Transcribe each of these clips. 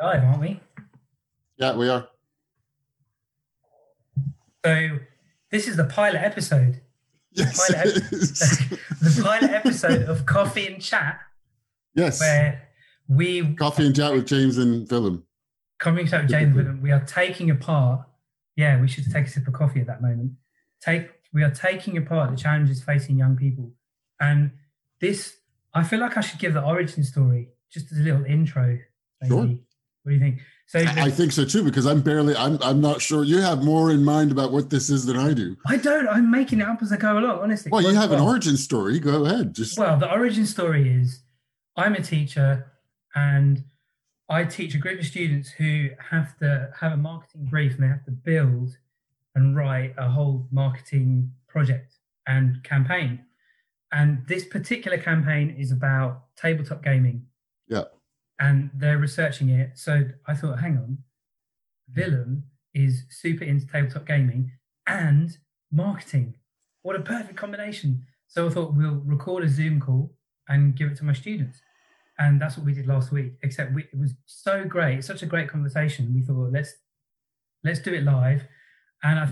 live, aren't we? Yeah, we are. So this is the pilot episode. Yes. Pilot it is. the pilot episode of Coffee and Chat, yes. where we Coffee and chat with James and Willem. coming out with James and Willem, we are taking apart. Yeah, we should take a sip of coffee at that moment. Take we are taking apart the challenges facing young people, and this I feel like I should give the origin story just as a little intro. Maybe. Sure. What do you think? So I I think so too, because I'm barely, I'm, I'm not sure. You have more in mind about what this is than I do. I don't. I'm making it up as I go along. Honestly. Well, you have an origin story. Go ahead. Just Well, the origin story is I'm a teacher and I teach a group of students who have to have a marketing brief and they have to build and write a whole marketing project and campaign. And this particular campaign is about tabletop gaming. Yeah. And they're researching it. So I thought, hang on, Willem is super into tabletop gaming and marketing. What a perfect combination. So I thought we'll record a Zoom call and give it to my students. And that's what we did last week, except we, it was so great, such a great conversation. We thought, let's let's do it live. And I,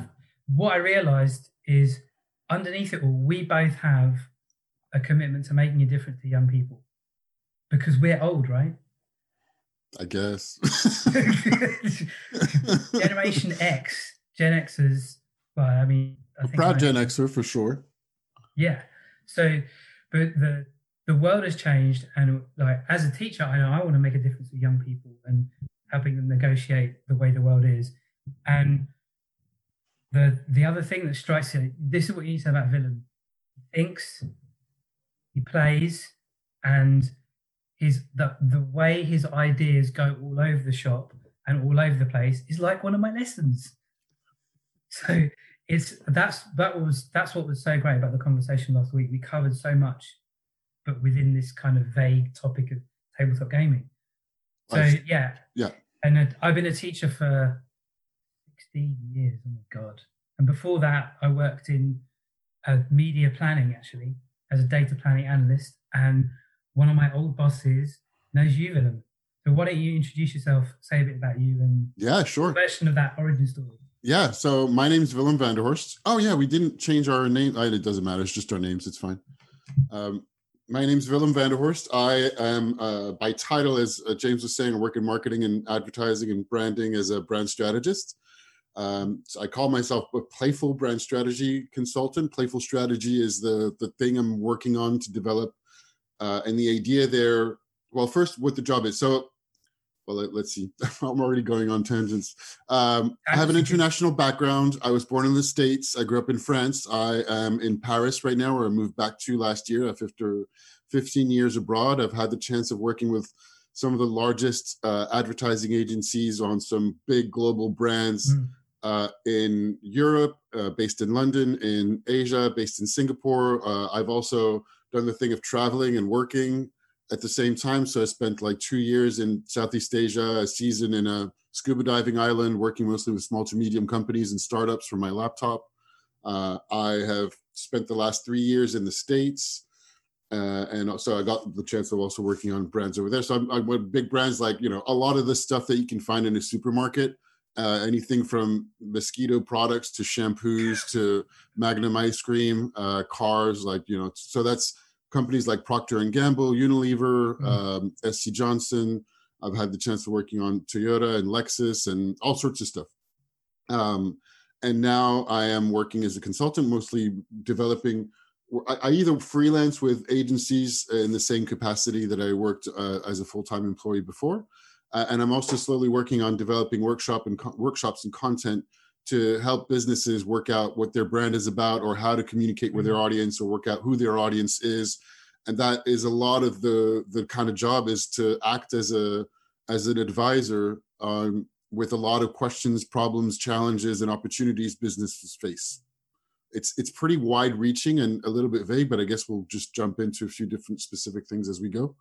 what I realized is underneath it all, we both have a commitment to making a difference to young people because we're old, right? I guess. Generation X, Gen Xers, well, I mean, I think Proud I- Gen Xer for sure. Yeah. So, but the the world has changed, and like as a teacher, I know I want to make a difference with young people and helping them negotiate the way the world is. And the the other thing that strikes me, this is what you said about Willem. He thinks, he plays, and his the the way his ideas go all over the shop and all over the place is like one of my lessons. So it's that's that was that's what was so great about the conversation last week. We covered so much, but within this kind of vague topic of tabletop gaming. So Nice. yeah, Yeah. And I've been a teacher for sixteen years. Oh my god! And before that, I worked in uh, media planning actually as a data planning analyst. And one of my old bosses knows you, Willem. So why don't you introduce yourself, say a bit about you, and Yeah, sure. version of that origin story. Yeah. So my name's Willem Vanderhorst. Oh yeah, we didn't change our name. It doesn't matter. It's just our names. It's fine. Um, my name's Willem Vanderhorst. I am uh, by title, as uh, James was saying, I work in marketing and advertising and branding as a brand strategist. Um, so I call myself a playful brand strategy consultant. Playful strategy is the the thing I'm working on to develop, uh, and the idea there. Well, first, what the job is. So, well, let, us see. I'm already going on tangents. Um, I have an international background. I was born in the States. I grew up in France. I am in Paris right now, where I moved back to last year after 15 years abroad. I've had the chance of working with some of the largest uh, advertising agencies on some big global brands Mm. uh, in Europe, uh, based in London, in Asia, based in Singapore. Uh, I've also done the thing of traveling and working at the same time. So I spent like two years in Southeast Asia, a season in a scuba diving island, working mostly with small to medium companies and startups from my laptop. Uh, I have spent the last three years in the States. Uh, and so I got the chance of also working on brands over there. So I'm, I'm with big brands like, you know, a lot of the stuff that you can find in a supermarket, uh, anything from mosquito products to shampoos to Magnum ice cream, uh, cars, like, you know, so that's companies like Procter and Gamble, Unilever, Mm. um, SC Johnson. I've had the chance of working on Toyota and Lexus and all sorts of stuff. Um, and now I am working as a consultant, mostly developing. I, I either freelance with agencies in the same capacity that I worked uh, as a full-time employee before, uh, and I'm also slowly working on developing workshop and co- workshops and content to help businesses work out what their brand is about or how to communicate with their audience or work out who their audience is. And that is a lot of the the kind of job is to act as a as an advisor um, with a lot of questions problems challenges and opportunities businesses face. It's it's pretty wide reaching and a little bit vague but i guess we'll just jump into a few different specific things as we go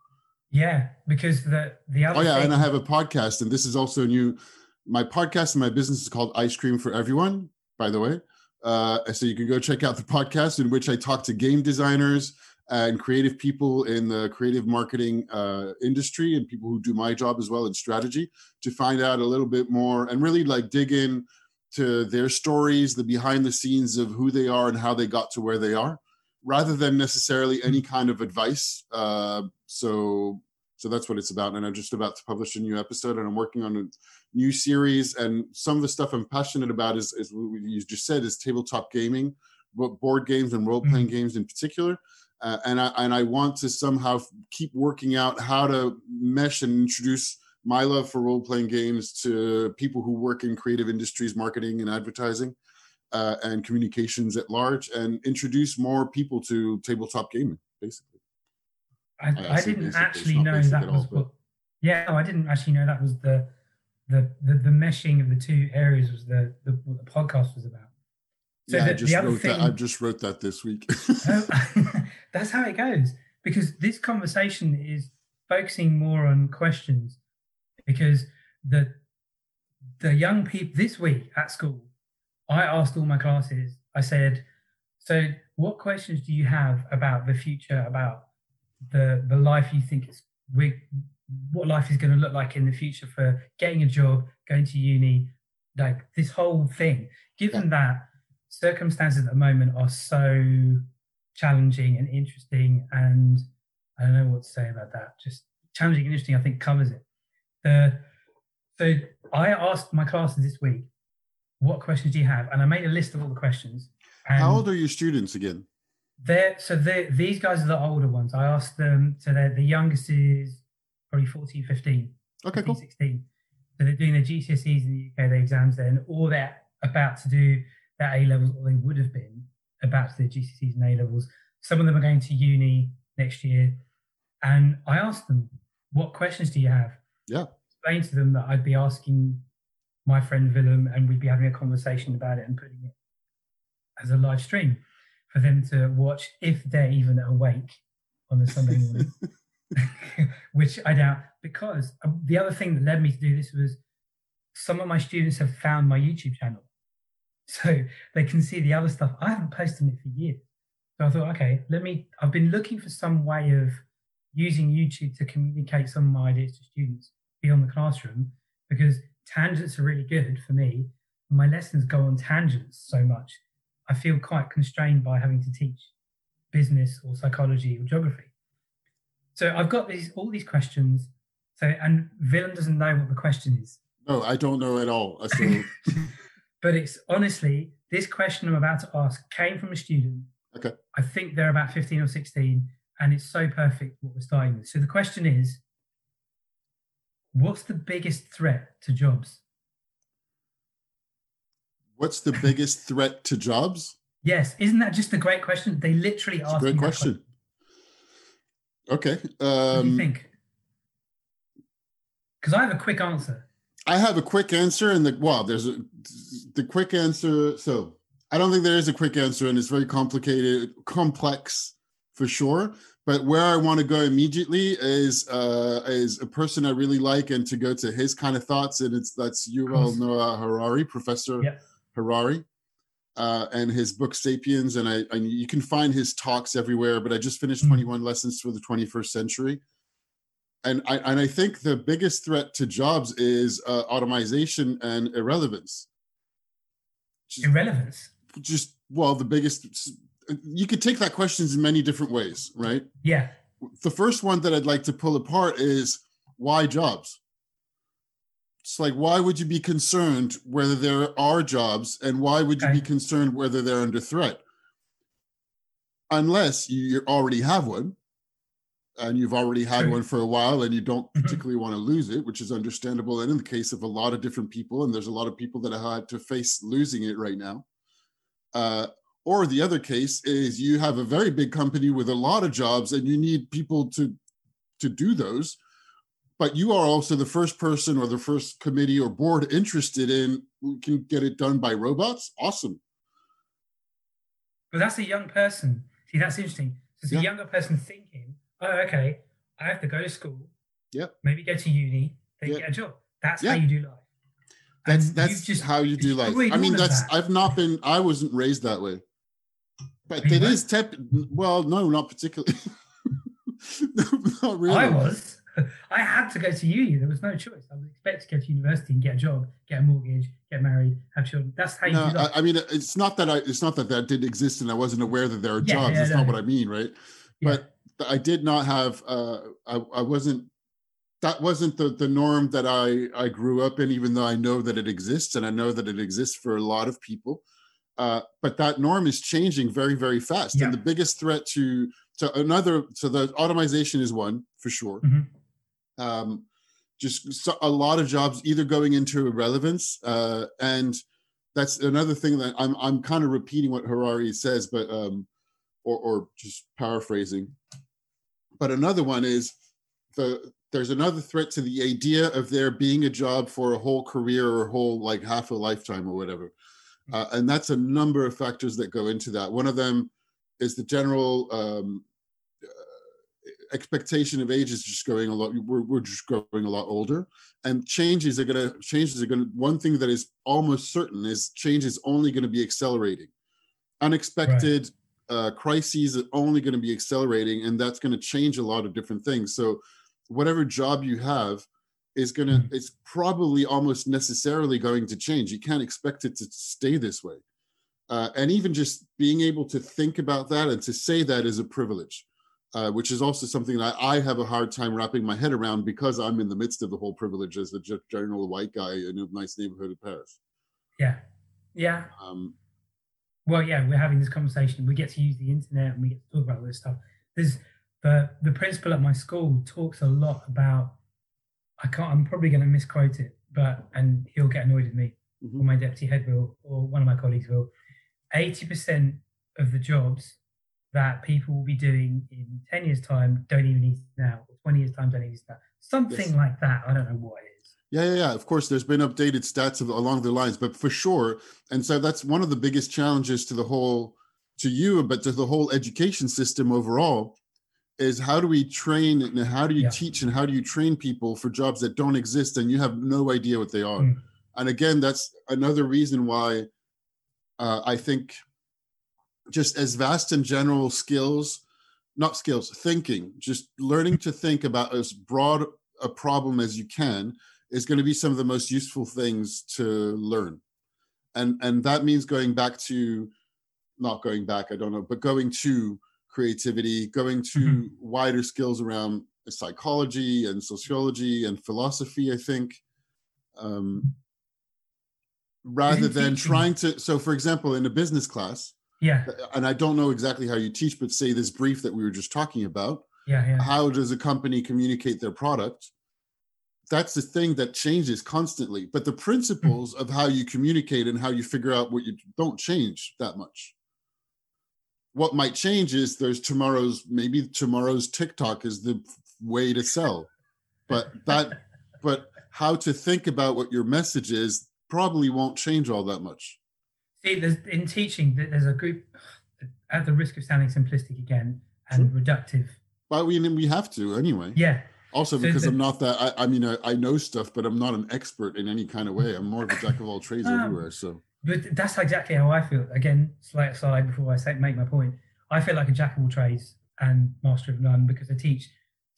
Yeah, because the the other Oh yeah, thing, and I have a podcast, and this is also new. My podcast and my business is called Ice Cream for Everyone. By the way, uh, so you can go check out the podcast in which I talk to game designers and creative people in the creative marketing uh, industry and people who do my job as well in strategy to find out a little bit more and really like dig in to their stories, the behind the scenes of who they are and how they got to where they are, rather than necessarily any kind of advice. Uh, so, so that's what it's about. And I'm just about to publish a new episode, and I'm working on a new series. And some of the stuff I'm passionate about is, is what you just said, is tabletop gaming, board games and role playing mm-hmm. games in particular. Uh, and I and I want to somehow keep working out how to mesh and introduce my love for role playing games to people who work in creative industries, marketing and advertising, uh, and communications at large, and introduce more people to tabletop gaming, basically. I, I, I didn't actually know that was all, what. Yeah, no, I didn't actually know that was the, the the the meshing of the two areas was the, the what the podcast was about. So yeah, the, I just wrote thing, that. I just wrote that this week. oh, that's how it goes because this conversation is focusing more on questions because the the young people this week at school, I asked all my classes. I said, "So, what questions do you have about the future? About the the life you think is we, what life is going to look like in the future for getting a job, going to uni, like this whole thing? Given that circumstances at the moment are so challenging and interesting, and I don't know what to say about that. Just challenging and interesting, I think covers it. Uh, so I asked my classes this week, what questions do you have? And I made a list of all the questions. How old are your students again? They're, so they these guys are the older ones. I asked them, so the youngest is probably 14, 15. Okay, 15, cool. 16. So they're doing their GCSEs in the UK, their exams then, or they're about to do their A levels, or they would have been about to their GCSEs and A levels. Some of them are going to uni next year. And I asked them, what questions do you have? Yeah. Explain to them that I'd be asking my friend Willem and we'd be having a conversation about it and putting it as a live stream for them to watch if they're even awake on a Sunday morning, which I doubt. Because um, the other thing that led me to do this was some of my students have found my YouTube channel. So they can see the other stuff. I haven't posted it for years. So I thought, okay, let me, I've been looking for some way of using YouTube to communicate some of my ideas to students beyond the classroom because tangents are really good for me. My lessons go on tangents so much. I feel quite constrained by having to teach business or psychology or geography. So I've got these all these questions. So and Willem doesn't know what the question is. No, I don't know at all. but it's honestly this question I'm about to ask came from a student. Okay. I think they're about 15 or 16 and it's so perfect what we're starting with. So the question is, what's the biggest threat to jobs? What's the biggest threat to jobs? Yes, isn't that just a great question? They literally ask. Great question. question. Okay. Um, what do you um, think? Because I have a quick answer. I have a quick answer, and the well, there's a the quick answer. So I don't think there is a quick answer, and it's very complicated, complex for sure. But where I want to go immediately is uh, is a person I really like, and to go to his kind of thoughts, and it's that's Yuval Noah Harari, Professor yeah. Harari, uh, and his book *Sapiens*. And I, I, you can find his talks everywhere. But I just finished mm-hmm. 21 Lessons for the 21st Century, and I and I think the biggest threat to jobs is uh, automation and irrelevance. Just, irrelevance. Just well, the biggest you could take that questions in many different ways, right? Yeah. The first one that I'd like to pull apart is why jobs? It's like, why would you be concerned whether there are jobs and why would you okay. be concerned whether they're under threat? Unless you already have one and you've already had True. one for a while and you don't mm-hmm. particularly want to lose it, which is understandable. And in the case of a lot of different people, and there's a lot of people that have had to face losing it right now. Uh, or the other case is you have a very big company with a lot of jobs and you need people to to do those. But you are also the first person or the first committee or board interested in we can get it done by robots. Awesome. But that's a young person. See, that's interesting. So It's yeah. a younger person thinking, oh, okay, I have to go to school. Yeah. Maybe go to uni, then get a job. That's how you do life. That's that's just how you do life. I mean, that's that. I've not been I wasn't raised that way But it is tep. Well, no, not particularly. no, not really. I was. I had to go to uni. There was no choice. I was expected to go to university and get a job, get a mortgage, get married, have children. That's how you No, do. I, I mean it's not that I. It's not that that didn't exist and I wasn't aware that there are Yeah, jobs. yeah, That's no, not what I mean, right? Yeah. But I did not have. Uh, I, I wasn't. That wasn't the the norm that I I grew up in. Even though I know that it exists and I know that it exists for a lot of people. Uh, but that norm is changing very very fast. Yeah. And the biggest threat to to another so the automation is one for sure. Mhm. Um, just a lot of jobs either going into irrelevance uh, and that's another thing that I'm I'm kind of repeating what Harari says, but um, or or just paraphrasing. But another one is the there's another threat to the idea of there being a job for a whole career or a whole like half a lifetime or whatever, uh, and that's a number of factors that go into that. One of them is the general um, uh, expectation of age is just going a lot. We're, we're just growing a lot older, and changes are going to changes are going to. One thing that is almost certain is change is only going to be accelerating. Unexpected uh, crises are only going to be accelerating, and that's going to change a lot of different things. So, whatever job you have is going to, Mhm. it's probably almost necessarily going to change. You can't expect it to stay this way. Uh, and even just being able to think about that and to say that is a privilege, uh, which is also something that I have a hard time wrapping my head around because I'm in the midst of the whole privilege as a general white guy in a nice neighborhood of Paris. Yeah. Yeah. Um, Well, yeah, we're having this conversation. We get to use the internet and we get to talk about all this stuff. There's the the principal at my school talks a lot about. I can't. I'm probably going to misquote it, but and he'll get annoyed with me, or Mhm. my deputy head will, or one of my colleagues will. Eighty percent of the jobs that people will be doing in ten years' time don't even exist now, or twenty years' time don't exist now. Something Yes. like that. I don't know what it is. Yeah, yeah, yeah. Of course, there's been updated stats of, along the lines, but for sure. And so that's one of the biggest challenges to the whole, to you, but to the whole education system overall, is how do we train and how do you Yeah. teach and how do you train people for jobs that don't exist and you have no idea what they are. Mm. And again, that's another reason why uh, I think just as vast and general skills, not skills, thinking, just learning to think about as broad a problem as you can is going to be some of the most useful things to learn. And and that means going back to not going back, I don't know, but going to creativity, going to Mhm. wider skills around psychology and sociology and philosophy, I think. Um, rather than teaching- trying to so for example in a business class Yeah. and i don't know exactly how you teach but say this brief that we were just talking about Yeah. Yeah. how does a company communicate their product that's the thing that changes constantly but the principles of how you communicate and how you figure out what you don't change that much what might change is there's tomorrow's maybe tomorrow's tiktok is the way to sell. But that but how to think about what your message is probably won't change all that much. See, there's in teaching, th- there's a group at the risk of sounding simplistic again and reductive. but we we have to anyway. Yeah, also So because the- i'm not that i, I mean I, I know stuff but i'm not an expert in any kind of way. I'm more of a jack of all trades Um, everywhere so but that's exactly how I feel. Again, slight aside before I say make my point. I feel like a jack of all trades and master of none because I teach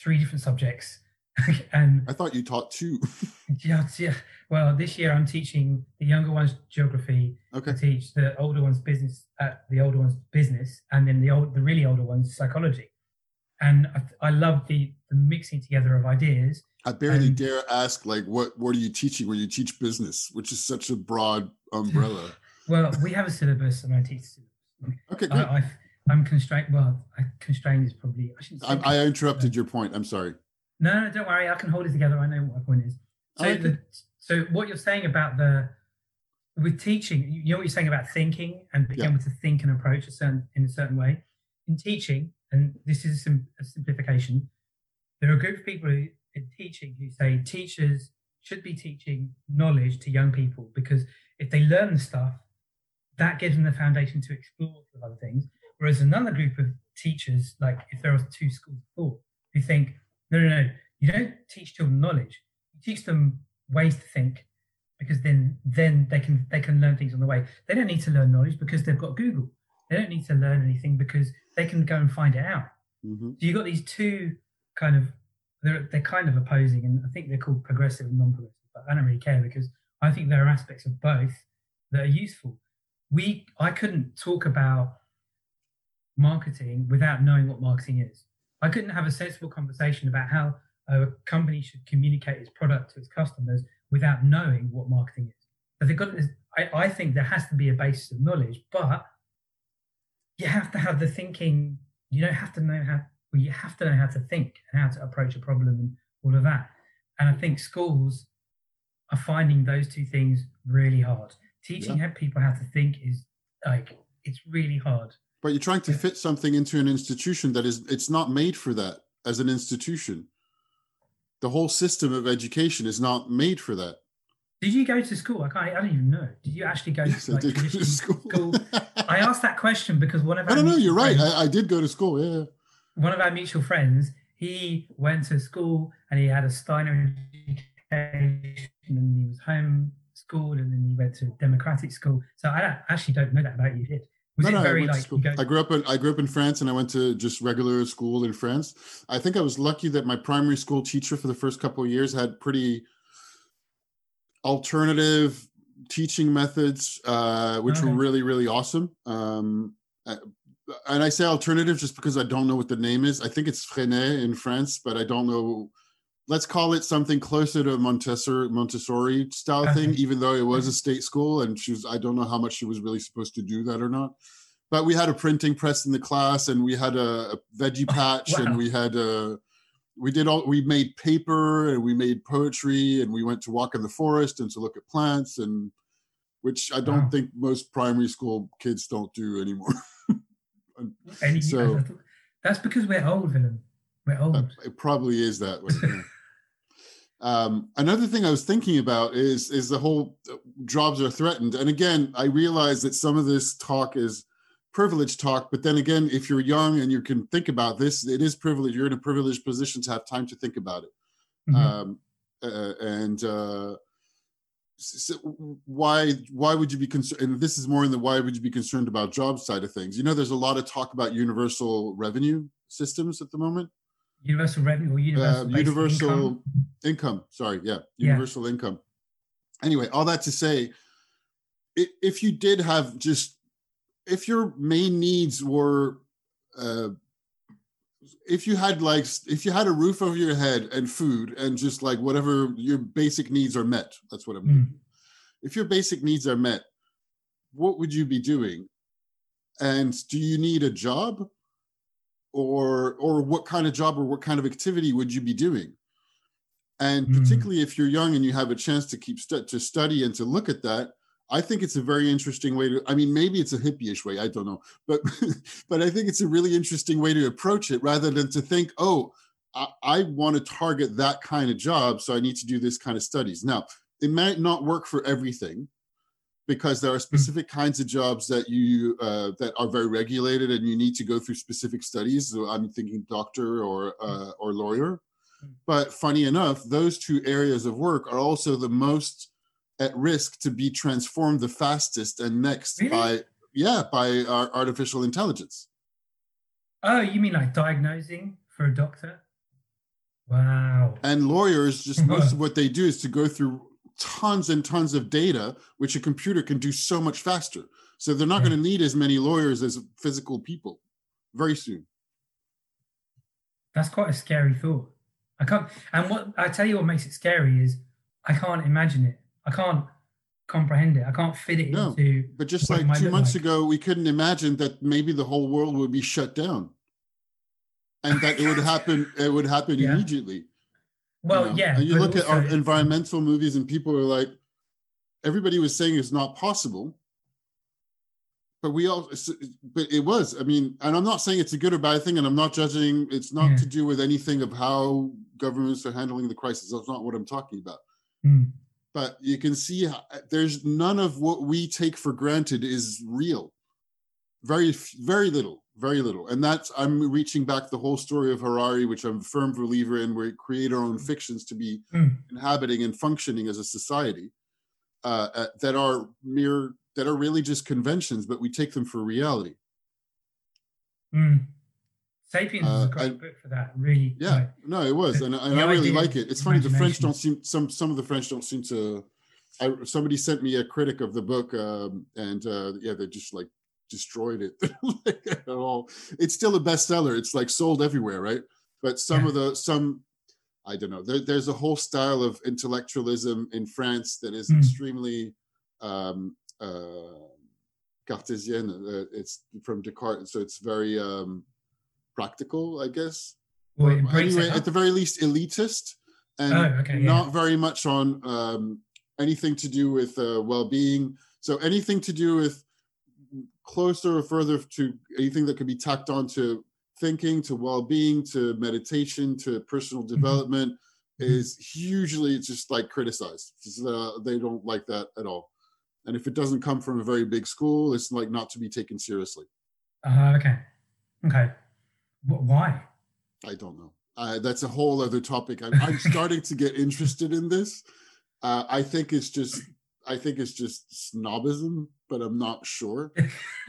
three different subjects. and i thought you taught two yeah, yeah, well, this year I'm teaching the younger ones geography. okay I teach the older ones business, uh, the older ones business, and then the old, the really older ones psychology. And I, I love the the mixing together of ideas. i barely and- dare ask like what what are you teaching when you teach business which is such a broad umbrella Well, we have a syllabus, and I teach. syllabus. okay good I, I'm constrained. Well, I, constrained is probably. I shouldn't. Say I, I interrupted your point i'm sorry no, no, don't worry. I can hold it together. I know what my point is. So, oh, Okay. the, so what you're saying about the with teaching, you know what you're saying about thinking and being Yeah. able to think and approach a certain in a certain way. In teaching, and this is a, sim, a simplification, there are a group of people who, in teaching who say teachers should be teaching knowledge to young people because if they learn the stuff, that gives them the foundation to explore other things. Whereas another group of teachers, like if there are two schools of thought, who think, no, no, no, you don't teach children knowledge. You teach them ways to think because then then they can they can learn things on the way. They don't need to learn knowledge because they've got Google. They don't need to learn anything because they can go and find it out. Mm-hmm. So you've got these two kind of they're they're kind of opposing, and I think they're called progressive and non-progressive. But I don't really care because I think there are aspects of both that are useful. We I couldn't talk about marketing without knowing what marketing is. I couldn't have a sensible conversation about how a company should communicate its product to its customers without knowing what marketing is. So they've got I, I think there has to be a basis of knowledge, but you have to have the thinking. You don't have to know how. Well, you have to know how to think and how to approach a problem and all of that. And I think schools are finding those two things really hard. Teaching Yeah. people how to think is like it's really hard. But you're trying to fit something into an institution that is it's not made for that as an institution. The whole system of education is not made for that. Did you go to school? I can't. I don't even know. Did you actually go Yes, to I like did go to traditional school. I asked that question because one of I don't know. You're right. I, I did go to school. Yeah. one of our mutual friends, he went to school and he had a Steiner education and he was home schooled and then he went to a democratic school. So I don't, actually don't know that about you. Did was no, it no, I very to like you go, I grew up in I grew up in France, and I went to just regular school in France. I think I was lucky that my primary school teacher for the first couple of years had pretty alternative teaching methods, uh, which were really really awesome. Um, uh, and I say alternative just because I don't know what the name is. I think it's Freinet in France, but I don't know. Let's call it something closer to Montessori Montessori style uh-huh. thing, even though it was a mm-hmm. state school and she was. I don't know how much she was really supposed to do that or not but we had a printing press in the class and we had a, a veggie patch Wow. and we had a we did all we made paper and we made poetry and we went to walk in the forest and to look at plants and which i don't Wow. think most primary school kids don't do anymore any, so- uh, that's because we're old, Willem. We're uh, old. it probably is that way. Um, another thing i was thinking about is is the whole uh, jobs are threatened. And again i realize that some of this talk is privilege talk but then again if you're young and you can think about this it is privilege you're in a privileged position to have time to think about it. Mhm. um, uh, and uh, s- s- why why would you be concerned and this is more in the why would you be concerned about job side of things. You know there's a lot of talk about universal revenue systems at the moment universal revenue or universal, uh, universal income. income. sorry yeah Yeah. universal income anyway all that to say if you did have just if your main needs were uh if you had like if you had a roof over your head and food and just like whatever your basic needs are met that's what i'm Mm. if your basic needs are met what would you be doing and do you need a job or or what kind of job or what kind of activity would you be doing and Mm. particularly if you're young and you have a chance to keep stu- to study and to look at that i think it's a very interesting way to i mean maybe it's a hippie-ish way i don't know but but i think it's a really interesting way to approach it rather than to think oh i, I want to target that kind of job so i need to do this kind of studies now it might not work for everything because there are specific kinds of jobs that you uh, that are very regulated and you need to go through specific studies so i'm thinking doctor or uh, or lawyer Mm. but funny enough those two areas of work are also the most at risk to be transformed the fastest and next Really? by yeah by our artificial intelligence Oh, you mean like diagnosing for a doctor? Wow. and lawyers just most of what they do is to go through tons and tons of data which a computer can do so much faster so they're not hmm. Yeah. going to need as many lawyers as physical people very soon That's quite a scary thought. I can't. And what I tell you, what makes it scary is I can't imagine it. I can't comprehend it. I can't fit it No. into. But just like two months like. ago, we couldn't imagine that maybe the whole world would be shut down, and that it would happen. It would happen Yeah. immediately. You Well, know? yeah. And you look at our environmental movies, and people are like, everybody was saying it's not possible, but we all. But it was. I mean, and I'm not saying it's a good or bad thing, and I'm not judging. It's not Yeah. to do with anything of how governments are handling the crisis. That's not what I'm talking about Mm. but you can see how, there's none of what we take for granted is real very very little very little and that's i'm reaching back the whole story of harari which i'm a firm believer in where we create our own fictions to be Mm. inhabiting and functioning as a society uh, uh, that are mere that are really just conventions but we take them for reality Mm. Sapiens uh, is a great book for that. Really. Yeah. Like, no, it was, and, and I really like it. It's funny. The French don't seem some some of the French don't seem to. I, somebody sent me a critic of the book, um, and uh, yeah, they're just like destroyed it at all. It's still a bestseller. It's like sold everywhere, right? But some yeah. of the some I don't know. There, there's a whole style of intellectualism in France that is mm. extremely um, uh, Cartesian. Uh, it's from Descartes, so it's very um, practical, I guess. Well, anyway, at the very least, elitist, and oh, okay, not yeah. very much on um, anything to do with uh, well-being. So anything to do with closer or further to anything that could be tacked on to thinking, to well-being, to meditation, to personal mm-hmm. development mm-hmm. is hugely just like criticized. Uh, they don't like that at all. And if it doesn't come from a very big school, it's like not to be taken seriously. Uh, okay. Okay. Why? I don't know. Uh, that's a whole other topic. I'm, I'm starting to get interested in this. Uh, I think it's just, I think it's just snobism, but I'm not sure.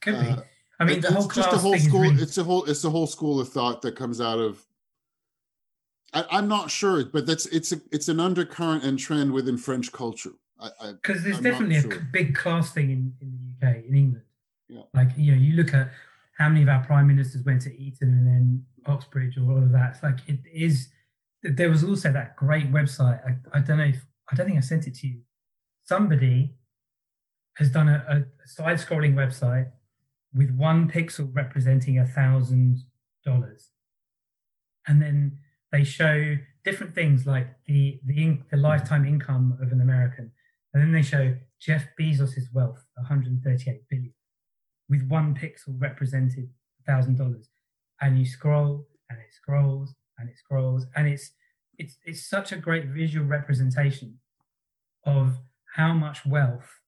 Could be. Uh, I mean, the whole just a whole school. Really... It's a whole. It's a whole school of thought that comes out of. I, am not sure, but that's it's a it's an undercurrent and trend within French culture. Because there's I'm definitely sure. a big class thing in, in the UK, in England. Yeah. Like you know, you look at how many of our prime ministers went to Eton and then Oxbridge or all of that. It's like it is. There was also that great website. I, I don't know if I don't think I sent it to you. Somebody has done a, a side-scrolling website with one pixel representing a thousand dollars, and then they show different things like the the, in, the lifetime income of an American, and then they show Jeff Bezos's wealth, 138 billion, with one pixel represented thousand dollars, and you scroll and it scrolls and it scrolls, and it's it's it's such a great visual representation of how much wealth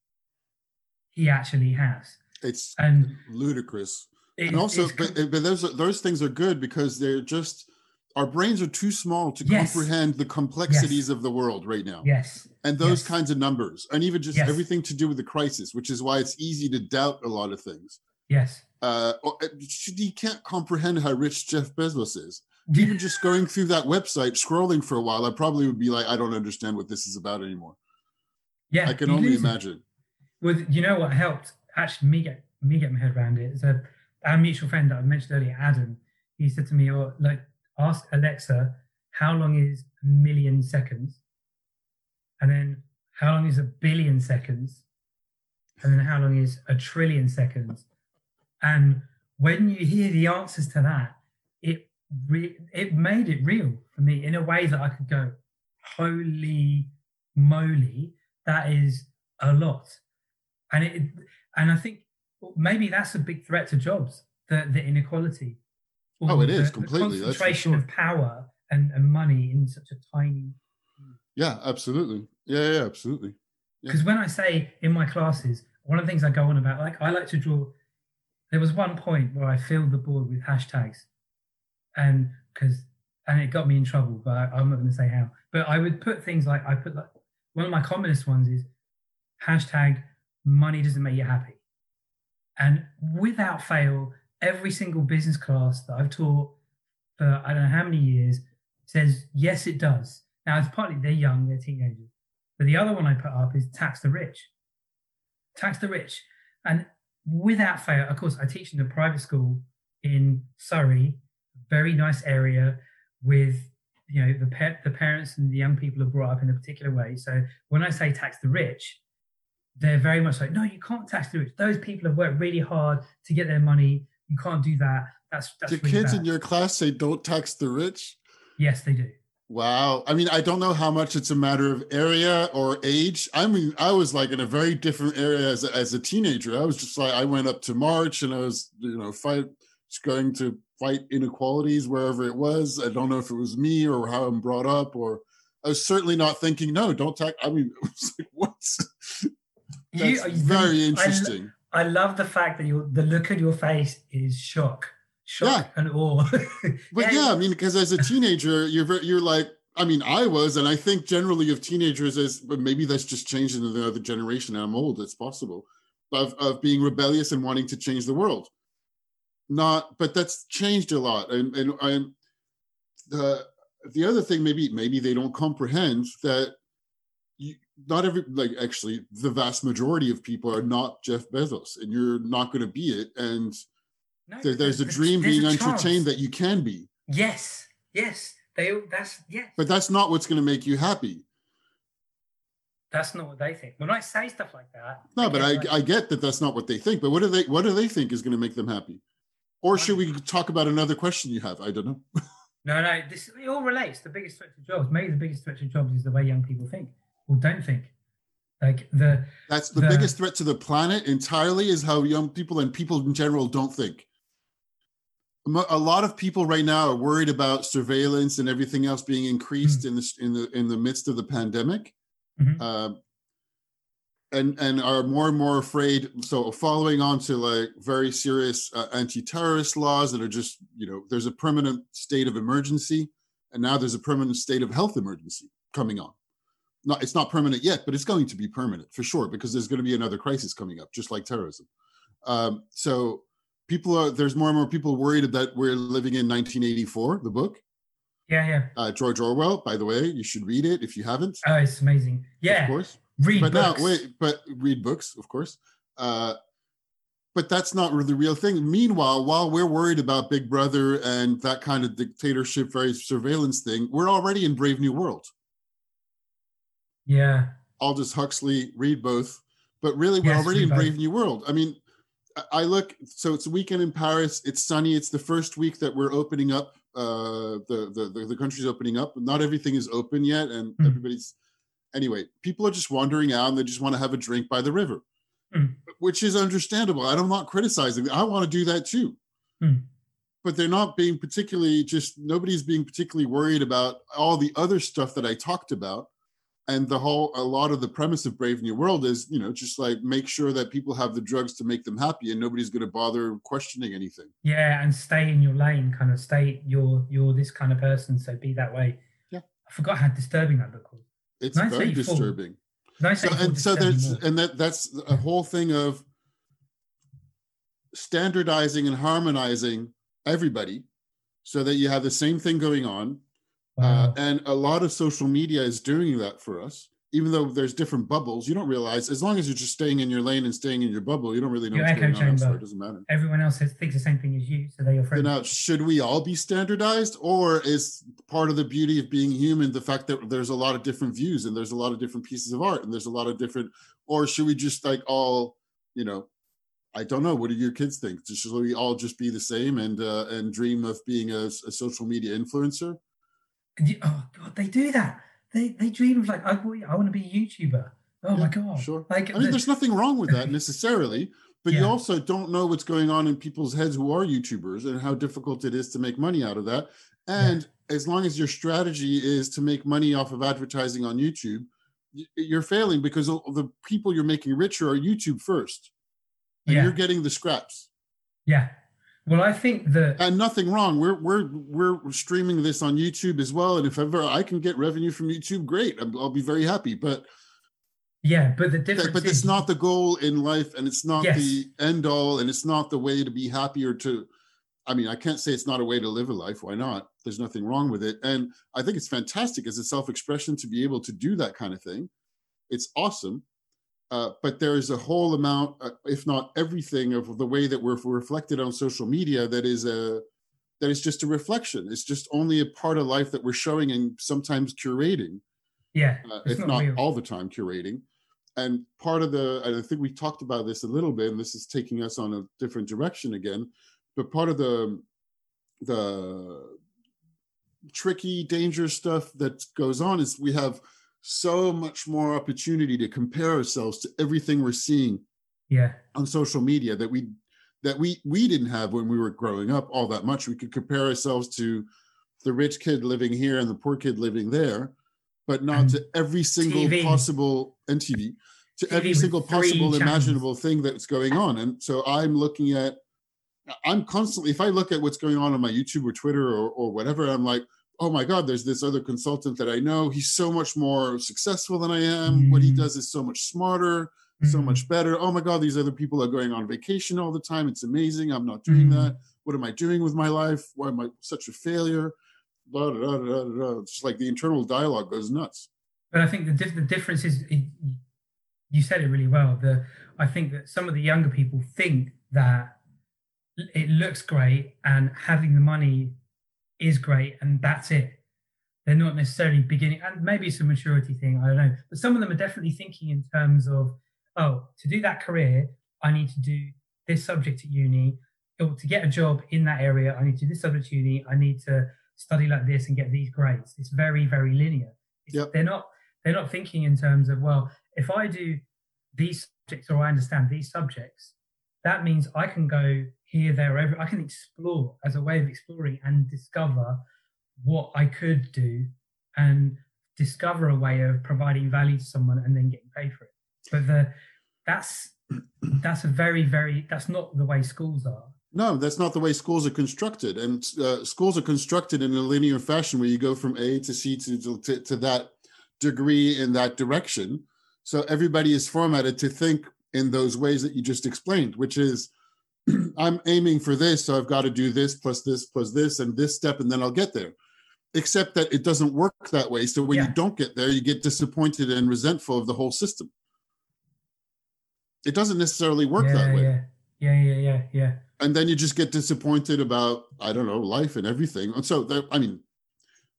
he actually has. It's and ludicrous. It, and also, but, but those those things are good because they're just our brains are too small to yes. comprehend the complexities yes. of the world right now. Yes. And those yes. kinds of numbers, and even just everything to do with the crisis, which is why it's easy to doubt a lot of things. Yes. Uh, uh you can't comprehend how rich Jeff Bezos is. even just going through that website, scrolling for a while, I probably would be like, I don't understand what this is about anymore. Yeah. I can only imagine. Well, you know what helped actually me get me get my head around it a our mutual friend that I mentioned earlier, Adam. He said to me, "Oh, like ask Alexa how long is a million seconds, and then how long is a billion seconds, and then how long is a trillion seconds." And when you hear the answers to that, it re- it made it real for me in a way that I could go, "Holy moly, that is a lot." And it and I think maybe that's a big threat to jobs, the, the inequality. Oh, it is completely. The concentration sure. of power and, and money in such a tiny. Yeah, absolutely. Yeah, yeah, absolutely. Because yeah. when I say in my classes, one of the things I go on about, like I like to draw. There was one point where I filled the board with hashtags, and because and it got me in trouble, but I, I'm not going to say how. But I would put things like I put like one of my commonest ones is hashtag money doesn't make you happy. And without fail, every single business class that I've taught for I don't know how many years says, yes, it does. Now, it's partly they're young, they're teenagers. But the other one I put up is tax the rich. Tax the rich. And without fail, of course, I teach in a private school in Surrey, very nice area with you know the the parents and the young people are brought up in a particular way so when i say tax the rich they're very much like, no, you can't tax the rich. Those people have worked really hard to get their money. You can't do that. That's that's. Do really kids bad. in your class say don't tax the rich? Yes, they do. Wow. I mean, I don't know how much it's a matter of area or age. I mean, I was like in a very different area as a, as a teenager. I was just like, I went up to March and I was, you know, fight, just going to fight inequalities wherever it was. I don't know if it was me or how I'm brought up, or I was certainly not thinking, no, don't tax. I mean, it was like, what's that's you, very the, interesting. I, I, love the fact that you the look on your face is shock, shock yeah. and awe. but yeah, I mean, because as a teenager, you're very, you're like, I mean, I was, and I think generally of teenagers as, but maybe that's just changed in the other generation. I'm old, it's possible, of of being rebellious and wanting to change the world. not but that's changed a lot and and i'm the the other thing maybe maybe they don't comprehend that not every like actually the vast majority of people are not jeff bezos and you're not going to be it and No, there, there's a dream there's being a entertained that you can be Yes, yes. They that's yes. but that's not what's going to make you happy That's not what they think. When I say stuff like that, no they but i like, i get that that's not what they think but what do they what do they think is going to make them happy or should we talk about another question you have i don't know no, no. This it all relates. The biggest threat to jobs, maybe the biggest threat to jobs is the way young people think don't think. Like the That's the The- biggest threat to the planet entirely is how young people and people in general don't think. A lot of people right now are worried about surveillance and everything else being increased in the in the in the midst of the pandemic, Mhm. uh, and and are more and more afraid. So following on to like very serious uh, anti-terrorist laws that are just you know there's a permanent state of emergency, and now there's a permanent state of health emergency coming on not it's not permanent yet, but it's going to be permanent for sure because there's going to be another crisis coming up, just like terrorism. Um, so people are there's more and more people worried that we're living in 1984, the book. yeah, yeah. Uh, George Orwell, by the way, you should read it if you haven't. Oh, it's amazing. Yeah, of course. read But books. now, wait, but read books, of course. Uh, but that's not really the real thing. Meanwhile, while we're worried about Big Brother and that kind of dictatorship, very surveillance thing, we're already in Brave New World. Yeah, Aldous Huxley, read both. But really, we're Yes, already in. Brave New World. I mean, I- look. So it's a weekend in Paris. It's sunny. It's the first week that we're opening up. Uh, the the the, the country's opening up. Not everything is open yet, and Hmm. everybody's. Anyway, people are just wandering out and they just want to have a drink by the river, Hmm. which is understandable. I'm not criticizing. I want to do that too. Hmm. But they're not being particularly just nobody's being particularly worried about all the other stuff that I talked about and the whole a lot of the premise of brave new world is you know just like make sure that people have the drugs to make them happy and nobody's going to bother questioning anything yeah, and stay in your lane. Kind of stay. You're you're this kind of person, so be that way. Yeah. I forgot how disturbing that book was. it's Nice very that you fall- disturbing Nice so and so there's more. and that that's a whole thing of standardizing and harmonizing everybody so that you have the same thing going on Wow. Uh, and a lot of social media is doing that for us. Even though there's different bubbles, you don't realize as long as you're just staying in your lane and staying in your bubble, you don't really know Your what's echo going on. It doesn't matter. Everyone else has, thinks the same thing as you, so they're your friends. now, should we all be standardized, or is part of the beauty of being human the fact that there's a lot of different views and there's a lot of different pieces of art and there's a lot of different, or should we just like all, you know, I don't know. What do your kids think? Should we all just be the same and uh, and dream of being a, a social media influencer? You- oh God, they do that. They they dream of like, I, want- I want to be a YouTuber. Oh my God. sure. Like, I mean, the- there's nothing wrong with that necessarily, but you also don't know what's going on in people's heads who are YouTubers and how difficult it is to make money out of that. And as long as your strategy is to make money off of advertising on YouTube, you're failing because the people you're making richer are YouTube first, and yeah, you're getting the scraps. yeah. Well, I think that And nothing wrong. We're we're we're streaming this on YouTube as well, and if ever I can get revenue from YouTube, great. I'll be very happy. But yeah, but the difference but is it's not the goal in life and it's not Yes. the end all and it's not the way to be happy or to i mean i can't say it's not a way to live a life why not there's nothing wrong with it and i think it's fantastic as a self-expression to be able to do that kind of thing it's awesome uh, but there is a whole amount uh, if not everything of the way that we're reflected on social media that is a that is just a reflection. It's just only a part of life that we're showing and sometimes curating. Yeah, uh, if not, not all the time curating. And part of the and i think we talked about this a little bit and this is taking us on a different direction again but part of the the tricky dangerous stuff that goes on is we have so much more opportunity to compare ourselves to everything we're seeing yeah, on social media that we that we we didn't have when we were growing up all that much we could compare ourselves to the rich kid living here and the poor kid living there but not And to every single TV. possible and tv to TV every single possible channels. imaginable thing that's going on and so i'm looking at i'm constantly if i look at what's going on on my youtube or twitter or, or whatever i'm like oh my god there's this other consultant that i know he's so much more successful than i am what he Mm. does is so much smarter so Mm. much better. Oh my God, these other people are going on vacation all the time. It's amazing. I'm not doing Mm. that. what am I doing with my life? Why am I such a failure? Blah, blah, blah, blah, It's like the internal dialogue goes nuts. But I think the, the difference is, you said it really well. The I think that some of the younger people think that it looks great and having the money is great and that's it. They're not necessarily beginning, and maybe it's a maturity thing. I don't know, but some of them are definitely thinking in terms of, oh, to do that career, I need to do this subject at uni, or to get a job in that area, I need to do this subject at uni. I need to study like this and get these grades. It's very, very linear. Yep. They're not they're not thinking in terms of well, if I do these subjects or I understand these subjects, that means I can go here, there, over. I can explore as a way of exploring and discover what I could do and discover a way of providing value to someone and then getting paid for it. But the that's that's a very very that's not the way schools are. No, that's not the way schools are constructed. And uh, schools are constructed in a linear fashion where you go from A to C to, to, to that degree in that direction. So everybody is formatted to think in those ways that you just explained, which is I'm aiming for this, so I've got to do this plus this plus this and this step, and then I'll get there. Except that it doesn't work that way. So when yeah. you don't get there, you get disappointed and resentful of the whole system. It doesn't necessarily work yeah, that way. Yeah, yeah, yeah, yeah, yeah. And then you just get disappointed about I don't know life and everything. And so there, I mean,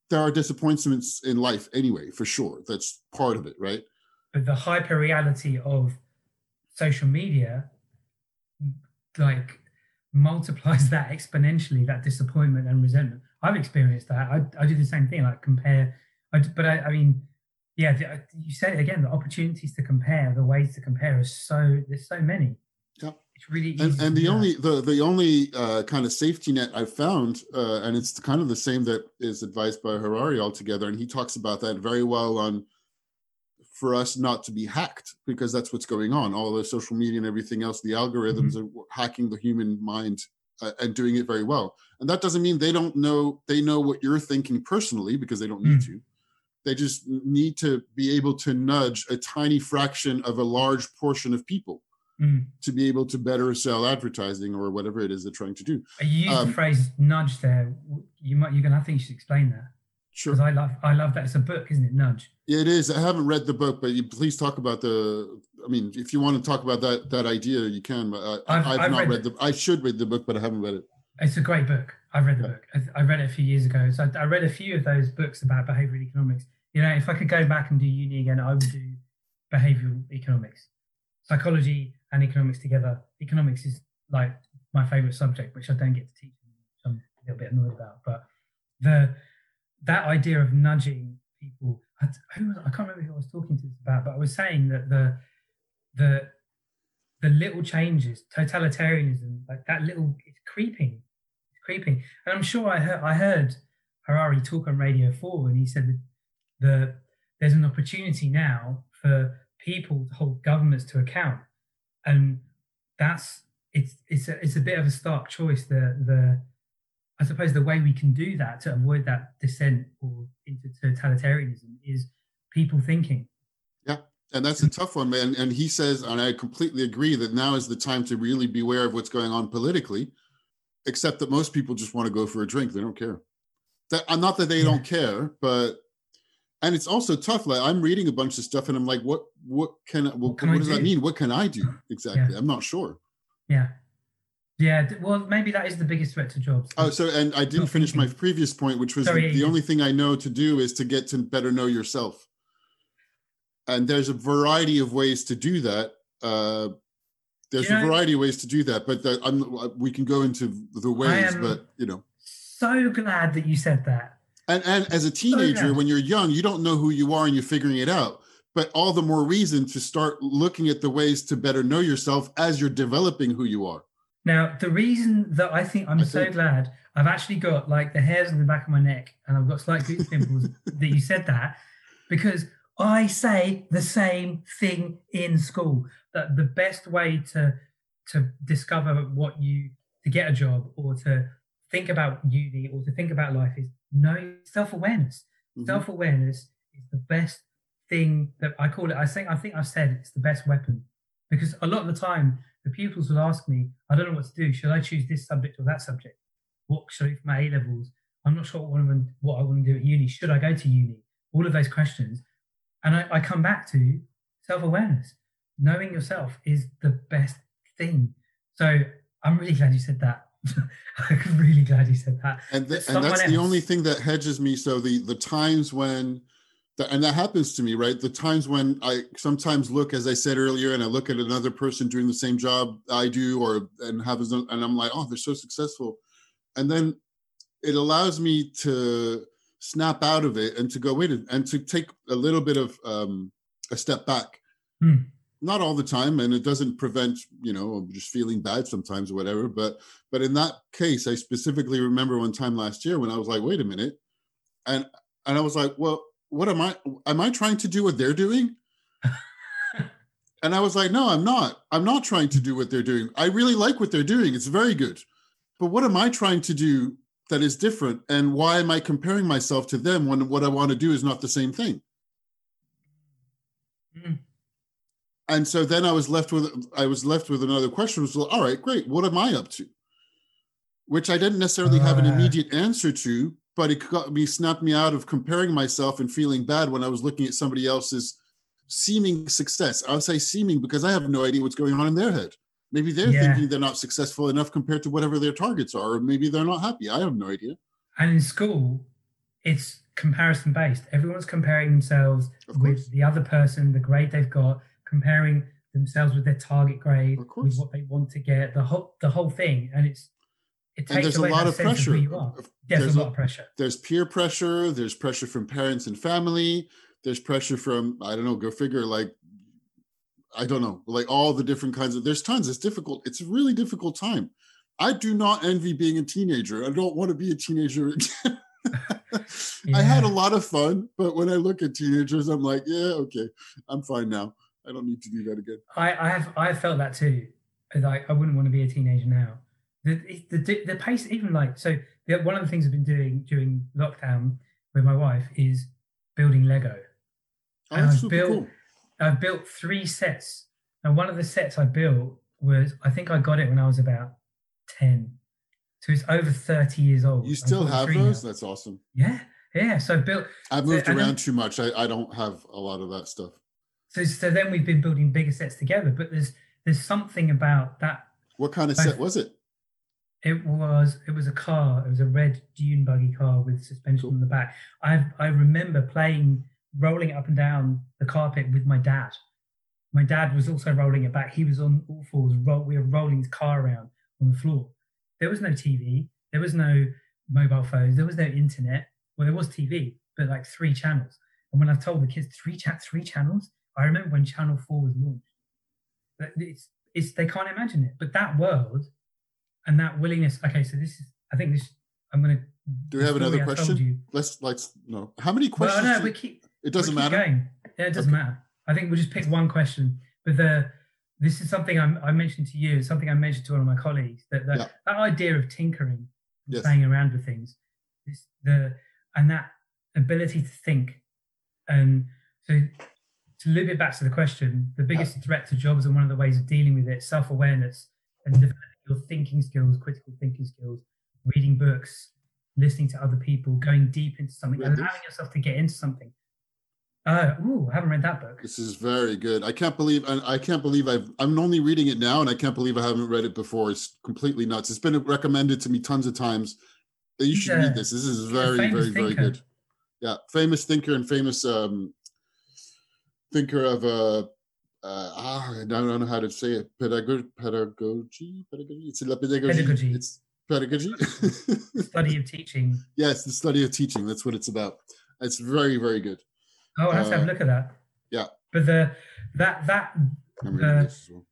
there are disappointments in life anyway, for sure. That's part of it, right? But the hyper reality of social media like multiplies that exponentially that disappointment and resentment. I've experienced that. I, I do the same thing like compare I, but I, I mean yeah the, you said it again the opportunities to compare the ways to compare is so there's so many. Yeah. It's really and, and the only the the only uh, kind of safety net i've found uh, and it's kind of the same that is advised by harari altogether and he talks about that very well on for us not to be hacked because that's what's going on. All the social media and everything else, the algorithms mm-hmm. are hacking the human mind uh, and doing it very well. And that doesn't mean they don't know they know what you're thinking personally because they don't need mm. to. They just need to be able to nudge a tiny fraction of a large portion of people mm. to be able to better sell advertising or whatever it is they're trying to do. You used um, the phrase nudge there. You might you're gonna I think you should explain that. Sure. I love I love that. It's a book, isn't it? Nudge. Yeah, it is. I haven't read the book, but you please talk about the. I mean, if you want to talk about that that idea, you can. But I, have not read, read the. I should read the book, but I haven't read it. It's a great book. I've read the yeah. book. I, I, read it a few years ago. So I, I, read a few of those books about behavioral economics. You know, if I could go back and do uni again, I would do behavioral economics, psychology and economics together. Economics is like my favorite subject, which I don't get to teach, I'm a little bit annoyed about. But the that idea of nudging people. I, who, I can't remember who I was talking to about, but I was saying that the the the little changes, totalitarianism, like that little, it's creeping, it's creeping. And I'm sure I heard I heard Harari talk on Radio Four, and he said that the there's an opportunity now for people to hold governments to account, and that's it's it's a, it's a bit of a stark choice. The the I suppose the way we can do that to avoid that descent or into totalitarianism is people thinking. Yeah, and that's a tough one, man. And he says, and I completely agree that now is the time to really beware of what's going on politically. Except that most people just want to go for a drink; they don't care. That uh, not that they yeah. don't care, but and it's also tough. Like I'm reading a bunch of stuff, and I'm like, what what can what, what, can what does do? that mean? What can I do exactly? Yeah. I'm not sure. Yeah, yeah, well, maybe that is the biggest threat to jobs. Oh, so and I didn't finish my previous point, which was Sorry, the, the only thing I know to do is to get to better know yourself. And there's a variety of ways to do that. Uh, there's you know, a variety of ways to do that, but the, we can go into the ways. But you know, so glad that you said that. And and as a teenager, so when you're young, you don't know who you are, and you're figuring it out. But all the more reason to start looking at the ways to better know yourself as you're developing who you are. Now, the reason that I think I'm so glad I've actually got like the hairs on the back of my neck and I've got slight goose pimples that you said that because I say the same thing in school that the best way to to discover what you to get a job or to think about uni or to think about life is know self-awareness. Mm-hmm. Self-awareness is the best thing that I call it. I think I think I've said it's the best weapon because a lot of the time the pupils will ask me, I don't know what to do. Should I choose this subject or that subject? what should I do for my A levels? I'm not sure what I, want, what I want to do at uni. Should I go to uni? All of those questions. And I, I come back to self awareness. Knowing yourself is the best thing. So I'm really glad you said that. I'm really glad you said that. And, the, and that's else, the only thing that hedges me. So the the times when, and that happens to me, right? The times when I sometimes look, as I said earlier, and I look at another person doing the same job I do, or and have, and I'm like, oh, they're so successful, and then it allows me to snap out of it and to go wait and to take a little bit of um, a step back. Hmm not all the time and it doesn't prevent you know just feeling bad sometimes or whatever but but in that case i specifically remember one time last year when i was like wait a minute and and i was like well what am i am i trying to do what they're doing? And i was like no i'm not. I'm not trying to do what they're doing. I really like what they're doing. It's very good. But what am i trying to do that is different? And why am i comparing myself to them when what i want to do is not the same thing? Mm and so then I was left with I was left with another question. Was all right, great. What am I up to? Which I didn't necessarily have an immediate answer to, but it got me snapped me out of comparing myself and feeling bad when I was looking at somebody else's seeming success. I'll say seeming because I have no idea what's going on in their head. Maybe they're yeah. thinking they're not successful enough compared to whatever their targets are, or maybe they're not happy. I have no idea. And in school, it's comparison based. Everyone's comparing themselves with the other person, the grade they've got, comparing themselves with their target grade, with what they want to get, the whole the whole thing, and it's it takes there's away a lot of pressure. Of there's, there's, a lot of pressure. There's peer pressure. There's pressure from parents and family. There's pressure from I don't know. Go figure. Like I don't know. Like all the different kinds of. There's tons. It's difficult. It's a really difficult time. I do not envy being a teenager. I don't want to be a teenager again. yeah. I had a lot of fun, but when I look at teenagers, I'm like, yeah, okay, I'm fine now. I don't need to do that again. I, I have I felt that too. Like I wouldn't want to be a teenager now. The the the pace, even like so. The, one of the things I've been doing during lockdown with my wife is building Lego. Oh, and I've built cool. I've built three sets. And one of the sets I built was I think I got it when I was about ten. So it's over 30 years old. You still have those? Now. That's awesome. Yeah. Yeah. So I built I've moved around then, too much. I, I don't have a lot of that stuff. So, so then we've been building bigger sets together. But there's there's something about that. What kind of both, set was it? It was it was a car. It was a red dune buggy car with suspension cool. on the back. I I remember playing rolling it up and down the carpet with my dad. My dad was also rolling it back. He was on all fours. Roll, we were rolling the car around on the floor. There was no TV. There was no mobile phones. There was no internet. Well, there was TV, but like three channels. And when I've told the kids three chat three channels, I remember when Channel 4 was launched. It's, it's, they can't imagine it. But that world and that willingness. Okay, so this is, I think this, I'm going to. Do we have another question? Let's, let's, no. How many questions? Well, no, we keep, it doesn't matter. Going. Yeah, it doesn't okay. matter. I think we'll just pick one question. But the, this is something I'm, i mentioned to you, something I mentioned to one of my colleagues that that, yeah. that idea of tinkering, yes. playing around with things, is the and that ability to think, and so to loop it back to the question, the biggest threat to jobs and one of the ways of dealing with it, self-awareness and developing your thinking skills, critical thinking skills, reading books, listening to other people, going deep into something, Read allowing this? yourself to get into something. Uh, ooh, I haven't read that book. This is very good. I can't believe I, I can't believe I've I'm only reading it now, and I can't believe I haven't read it before. It's completely nuts. It's been recommended to me tons of times. You should read this. This is very, very, thinker. very good. Yeah, famous thinker and famous um, thinker of a uh, ah, I don't know how to say it. Pedagogy, pedagogy, pedagogy. It's la pedagogy. Pedagogy. It's pedagogy. study of teaching. Yes, the study of teaching. That's what it's about. It's very, very good. Oh, let's uh, have a look at that. Yeah. But the that that I'm reading uh, this as well.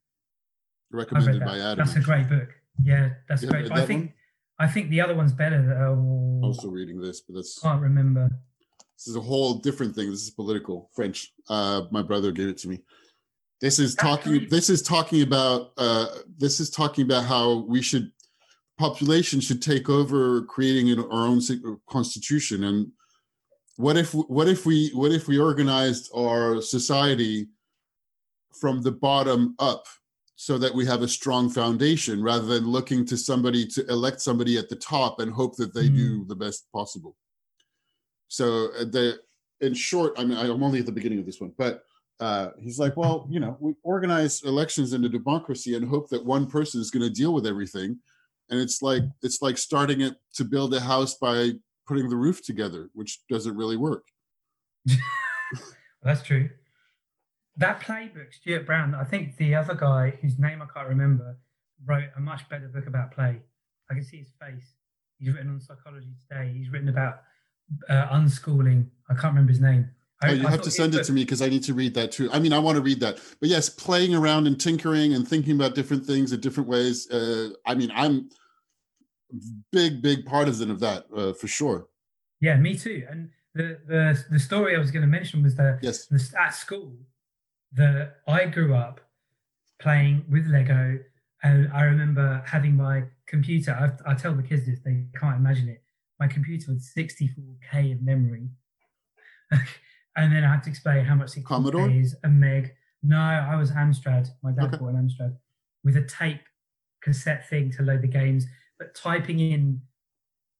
Recommended by Adam. That's a great book. Yeah, that's yeah, great. I think one? I think the other one's better. Uh, also reading this, but that's can't remember. This is a whole different thing. This is political French. Uh, my brother gave it to me. This is talking. This is talking about. Uh, this is talking about how we should population should take over creating our own constitution and what if what if we what if we organized our society from the bottom up so that we have a strong foundation rather than looking to somebody to elect somebody at the top and hope that they mm. do the best possible. So uh, the in short, I mean, I'm only at the beginning of this one, but uh, he's like, well, you know, we organize elections into democracy and hope that one person is going to deal with everything, and it's like it's like starting it to build a house by putting the roof together, which doesn't really work. That's true that playbook, Stuart Brown, I think the other guy whose name I can't remember wrote a much better book about play. I can see his face. He's written on psychology today. He's written about uh, unschooling. I can't remember his name. I, oh, you I have to send it, to me because I need to read that too. I mean, I want to read that, but yes, playing around and tinkering and thinking about different things in different ways. Uh, I mean, I'm big, big partisan of that uh, for sure. Yeah, me too. And the the the story I was going to mention was that yes, the, at school that I grew up playing with Lego, and I remember having my computer. I, I tell the kids this; they can't imagine it. My computer with 64k of memory, and then I had to explain how much 64k is a meg. No, I was Amstrad. My dad okay. bought an Amstrad with a tape cassette thing to load the games, but typing in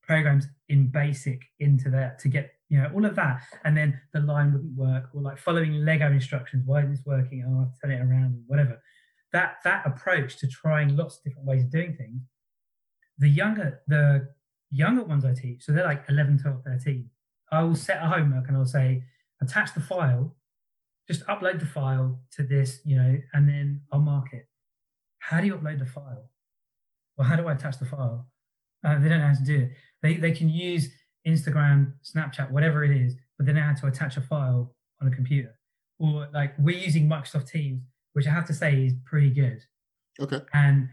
programs in BASIC into that to get you know, all of that. And then the line wouldn't work, or like following Lego instructions. Why isn't this working? Oh, I'll turn it around, and whatever. That that approach to trying lots of different ways of doing things. The younger the younger ones I teach, so they're like 11, 12, 13. I will set a homework and I'll say, attach the file, just upload the file to this, you know, and then I'll mark it. How do you upload the file? Well, how do I attach the file? Uh, they don't know how to do it. They, they can use Instagram, Snapchat, whatever it is, but then I had to attach a file on a computer. Or like we're using Microsoft Teams, which I have to say is pretty good. Okay. And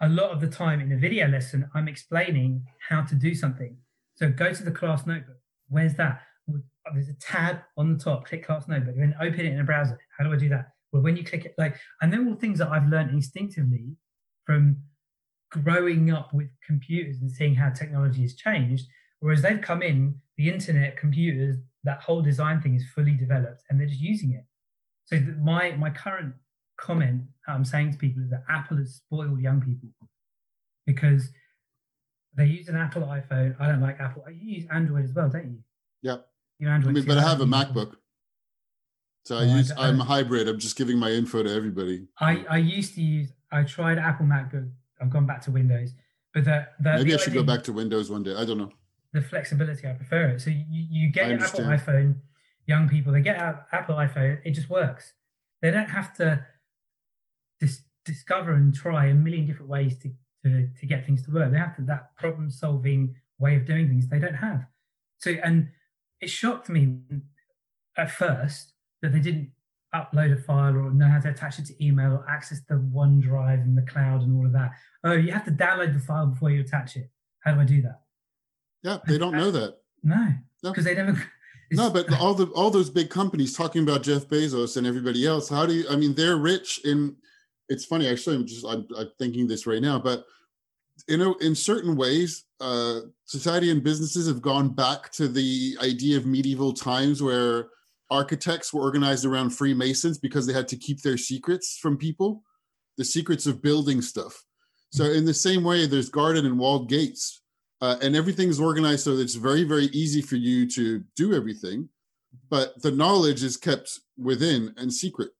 a lot of the time in the video lesson, I'm explaining how to do something. So go to the class notebook. Where's that? There's a tab on the top. Click class but Then open it in a browser. How do I do that? Well, when you click it, like, and they're all things that I've learned instinctively from growing up with computers and seeing how technology has changed. Whereas they've come in, the internet, computers, that whole design thing is fully developed and they're just using it. So my my current comment I'm saying to people is that Apple has spoiled young people because they use an Apple iPhone. I don't like Apple. You use Android as well, don't you? Yeah. Android. I mean, but I have a MacBook. So I oh, use I, am a hybrid. I'm just giving my info to everybody. I, I used to use I tried Apple MacBook. I've gone back to Windows. But the, the maybe I should go back to Windows one day. I don't know the flexibility. I prefer it. So you, you get your Apple iPhone, young people, they get out Apple iPhone, it just works. They don't have to dis- discover and try a million different ways to, to, to get things to work. They have to, that problem solving way of doing things they don't have. So, and it shocked me at first that they didn't upload a file or know how to attach it to email or access the OneDrive and the cloud and all of that. Oh, you have to download the file before you attach it. How do I do that? Yeah, they don't know that. No, because no. they never. No, but all the all those big companies talking about Jeff Bezos and everybody else. How do you? I mean, they're rich in. It's funny actually. I'm just I'm, I'm thinking this right now, but you know, in certain ways, uh, society and businesses have gone back to the idea of medieval times where architects were organized around Freemasons because they had to keep their secrets from people, the secrets of building stuff. So, in the same way, there's garden and walled gates uh, and everything's organized so that it's very very easy for you to do everything but the knowledge is kept within and secret.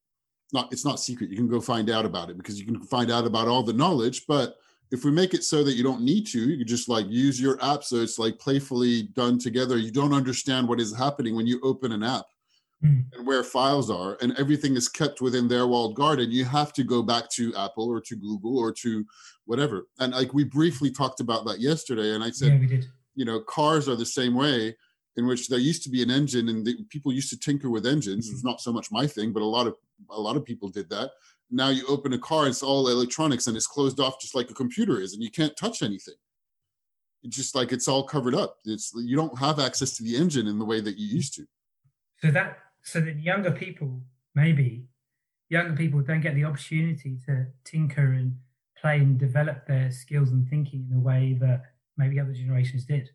Not it's not secret. You can go find out about it because you can find out about all the knowledge but if we make it so that you don't need to you can just like use your app so it's like playfully done together. You don't understand what is happening when you open an app mm. and where files are and everything is kept within their walled garden. You have to go back to apple or to google or to whatever. And like we briefly talked about that yesterday and i said yeah, you know cars are the same way in which there used to be an engine and the, people used to tinker with engines. It's not so much my thing but a lot of a lot of people did that now you open a car it's all electronics and it's closed off just like a computer is and you can't touch anything. It's just like it's all covered up. It's you don't have access to the engine in the way that you used to. So that so that younger people maybe younger people don't get the opportunity to tinker and play and develop their skills and thinking in a way that maybe other generations did.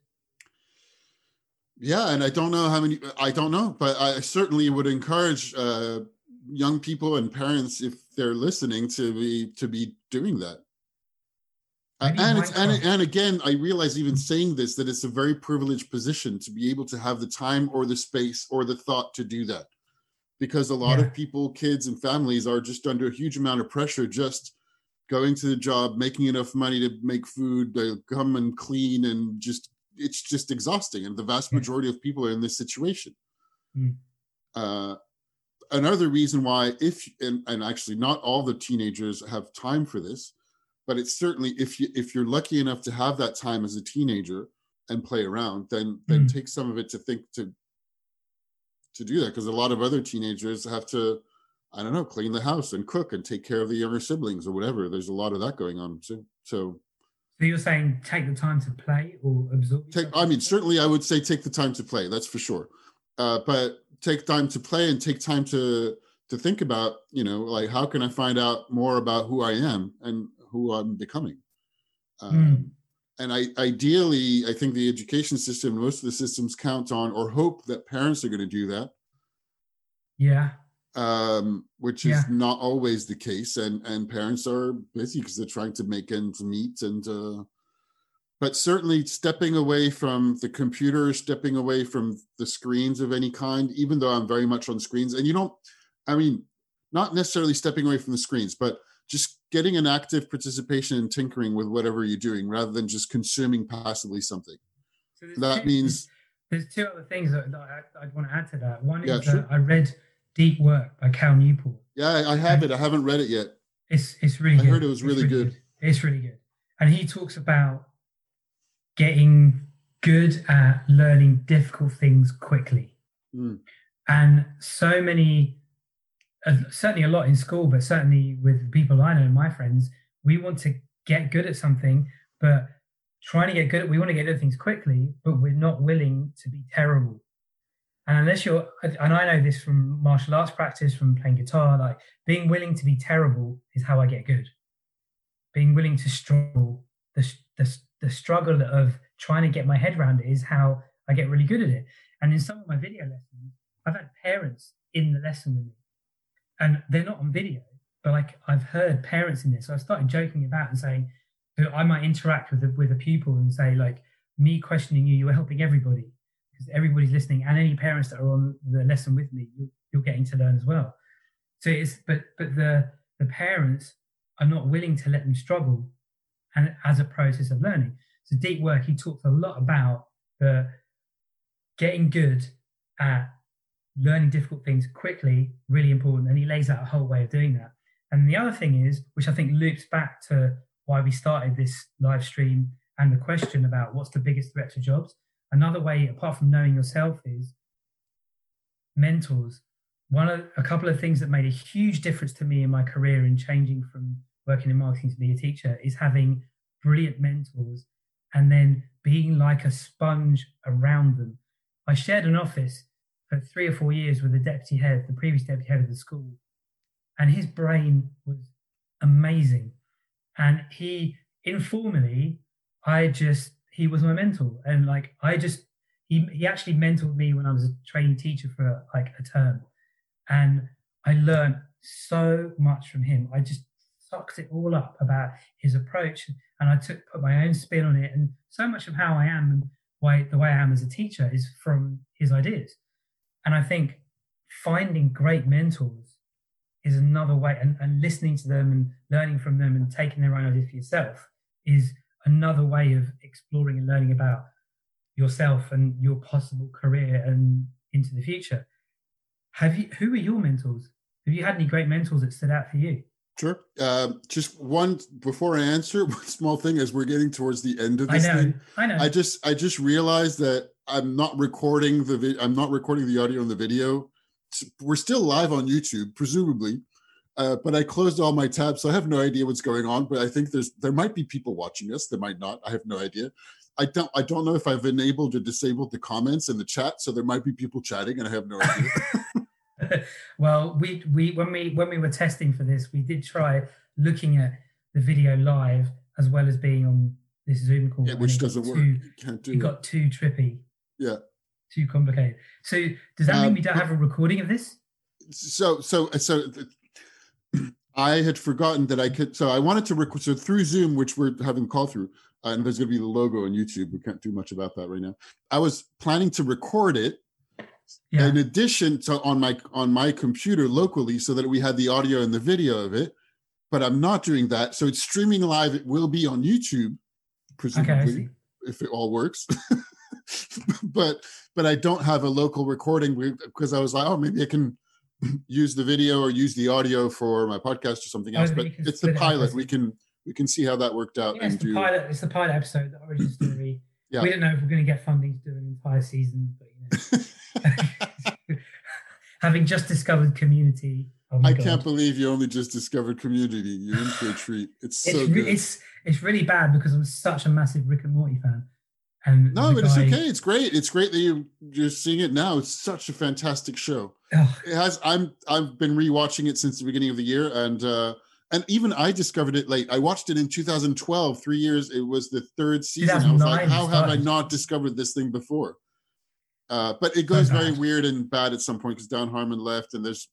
Yeah and i don't know how many i don't know but i certainly would encourage uh, young people and parents if they're listening to be to be doing that. And it's and, and again i realize even saying this that it's a very privileged position to be able to have the time or the space or the thought to do that. Because a lot yeah. of people kids and families are just under a huge amount of pressure just going to the job making enough money to make food to come and clean and just it's just exhausting. And the vast majority of people are in this situation. Mm. uh, another reason why if and, and actually not all the teenagers have time for this but it's certainly if you if you're lucky enough to have that time as a teenager and play around then then mm. take some of it to think to to do that because a lot of other teenagers have to i don't know clean the house and cook and take care of the younger siblings or whatever. There's a lot of that going on too. So so you're saying take the time to play or absorb take i mean certainly i would say take the time to play that's for sure. Uh, but take time to play and take time to to think about you know like how can i find out more about who i am and who i'm becoming um, mm. and i ideally i think the education system most of the systems count on or hope that parents are going to do that yeah um, which is yeah. not always the case and and parents are busy because they're trying to make ends meet and uh, but certainly stepping away from the computer, stepping away from the screens of any kind, even though I'm very much on screens. And you don't, I mean, not necessarily stepping away from the screens, but just getting an active participation and tinkering with whatever you're doing rather than just consuming passively something. So that two, means. There's two other things that, I, would want to add to that. One is yeah, sure. I read Deep Work by Cal Newport. Yeah, I have it. I haven't read it yet. It's it's really. I good. heard it was really, really good. good. It's really good, and he talks about getting good at learning difficult things quickly. Mm. And so many, uh, certainly a lot in school, but certainly with people I know and my friends, we want to get good at something, but trying to get good at, we want to get good at things quickly, but we're not willing to be terrible. And unless you're, and I know this from martial arts practice, from playing guitar, like being willing to be terrible is how I get good. Being willing to struggle, the, the, the struggle of trying to get my head around it is how I get really good at it. And in some of my video lessons, I've had parents in the lesson with me, and they're not on video, but like I've heard parents in this. So I started joking about and saying I might interact with a, with a pupil and say like, me questioning you, you're helping everybody because everybody's listening, and any parents that are on the lesson with me, you're, you're getting to learn as well. So it's but but the the parents are not willing to let them struggle and as a process of learning. So deep work, he talks a lot about the getting good at learning difficult things quickly, really important. And he lays out a whole way of doing that. And the other thing is, which I think loops back to why we started this live stream and the question about what's the biggest threat to jobs. Another way, apart from knowing yourself, is mentors. One of a couple of things that made a huge difference to me in my career in changing from working in marketing to be a teacher is having brilliant mentors and then being like a sponge around them. I shared an office for three or four years with the deputy head, the previous deputy head of the school, and his brain was amazing. And he informally, I just he was my mentor, and like I just he he actually mentored me when I was a training teacher for like a term, and I learned so much from him. I just sucked it all up about his approach, and I took put my own spin on it. And so much of how I am and why the way I am as a teacher is from his ideas. And I think finding great mentors is another way, and, and listening to them and learning from them and taking their own ideas for yourself is another way of exploring and learning about yourself and your possible career and into the future. Have you? Who are your mentors? Have you had any great mentors that stood out for you? Sure. Uh, just one before I answer, one small thing as we're getting towards the end of this I know, thing. I know. I just I just realized that I'm not recording the vi- I'm not recording the audio and the video. We're still live on YouTube, presumably, uh, but I closed all my tabs, so I have no idea what's going on. But I think there's there might be people watching us. There might not. I have no idea. I don't I don't know if I've enabled or disabled the comments in the chat, so there might be people chatting, and I have no idea. well, we we when we when we were testing for this, we did try looking at the video live as well as being on this Zoom call. Yeah, which doesn't too, work. You can't do it. got too trippy. Yeah. Too complicated. So does that um, mean we don't have a recording of this? so so so I had forgotten that I could. So I wanted to record. So through Zoom, which we're having call through, uh, and there's going to be the logo on YouTube. We can't do much about that right now. I was planning to record it yeah. in addition to on my on my computer locally, so that we had the audio and the video of it. But I'm not doing that. So it's streaming live. It will be on YouTube, presumably, okay, if it all works. but but I don't have a local recording because I was like, oh, maybe I can use the video or use the audio for my podcast or something oh, else. but it's the pilot. We can we can see how that worked out. Yeah, it's the do... pilot. It's the pilot episode, the origin story. yeah. We don't know if we're going to get funding to do an entire season, but you know, having just discovered Community. Oh I God. can't believe you only just discovered Community. You're in for a treat. It's, it's so good. It's it's really bad because I'm such a massive Rick and Morty fan. And no, but guy... it's okay. It's great. It's great that you you're seeing it now. It's such a fantastic show. It has. I'm. I've been rewatching it since the beginning of the year, and uh and even I discovered it late. I watched it in 2012. Three years. It was the third season. I was like, how have I not discovered this thing before? Uh, but it goes very weird and bad at some point because Dan Harmon left, and there's,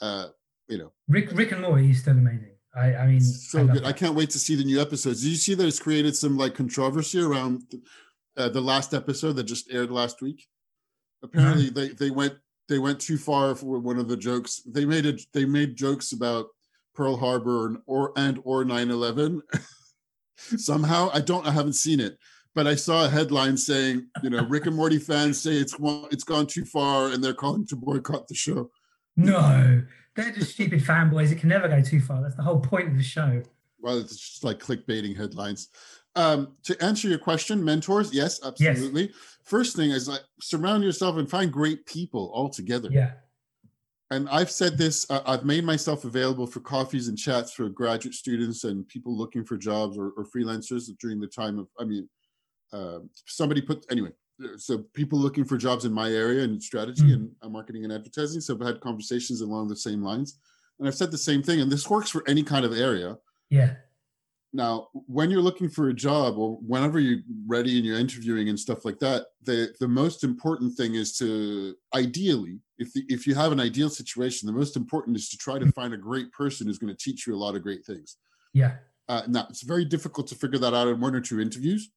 uh, you know, Rick Rick and Morty is still amazing. I, I mean, so I good. That. I can't wait to see the new episodes. Did you see that it's created some like controversy around uh, the last episode that just aired last week. Apparently, they they went they went too far for one of the jokes. They made it. They made jokes about Pearl Harbor and or and or 9/11. Somehow, I don't. I haven't seen it, but I saw a headline saying, you know, Rick and Morty fans say it's it's gone too far, and they're calling to boycott the show. No, they're just stupid fanboys. It can never go too far. That's the whole point of the show. Well, it's just like clickbaiting headlines. Um, to answer your question, mentors, yes, absolutely. Yes. First thing is like surround yourself and find great people altogether. Yeah. And I've said this, uh, I've made myself available for coffees and chats for graduate students and people looking for jobs or, or freelancers during the time of, I mean, uh, somebody put, anyway, so people looking for jobs in my area and strategy mm-hmm. and uh, marketing and advertising. So I've had conversations along the same lines. And I've said the same thing, and this works for any kind of area. Yeah now, when you're looking for a job or whenever you're ready and you're interviewing and stuff like that, the, the most important thing is to ideally, if, the, if you have an ideal situation, the most important is to try to find a great person who's going to teach you a lot of great things. Yeah. Uh, now, it's very difficult to figure that out in one or two interviews.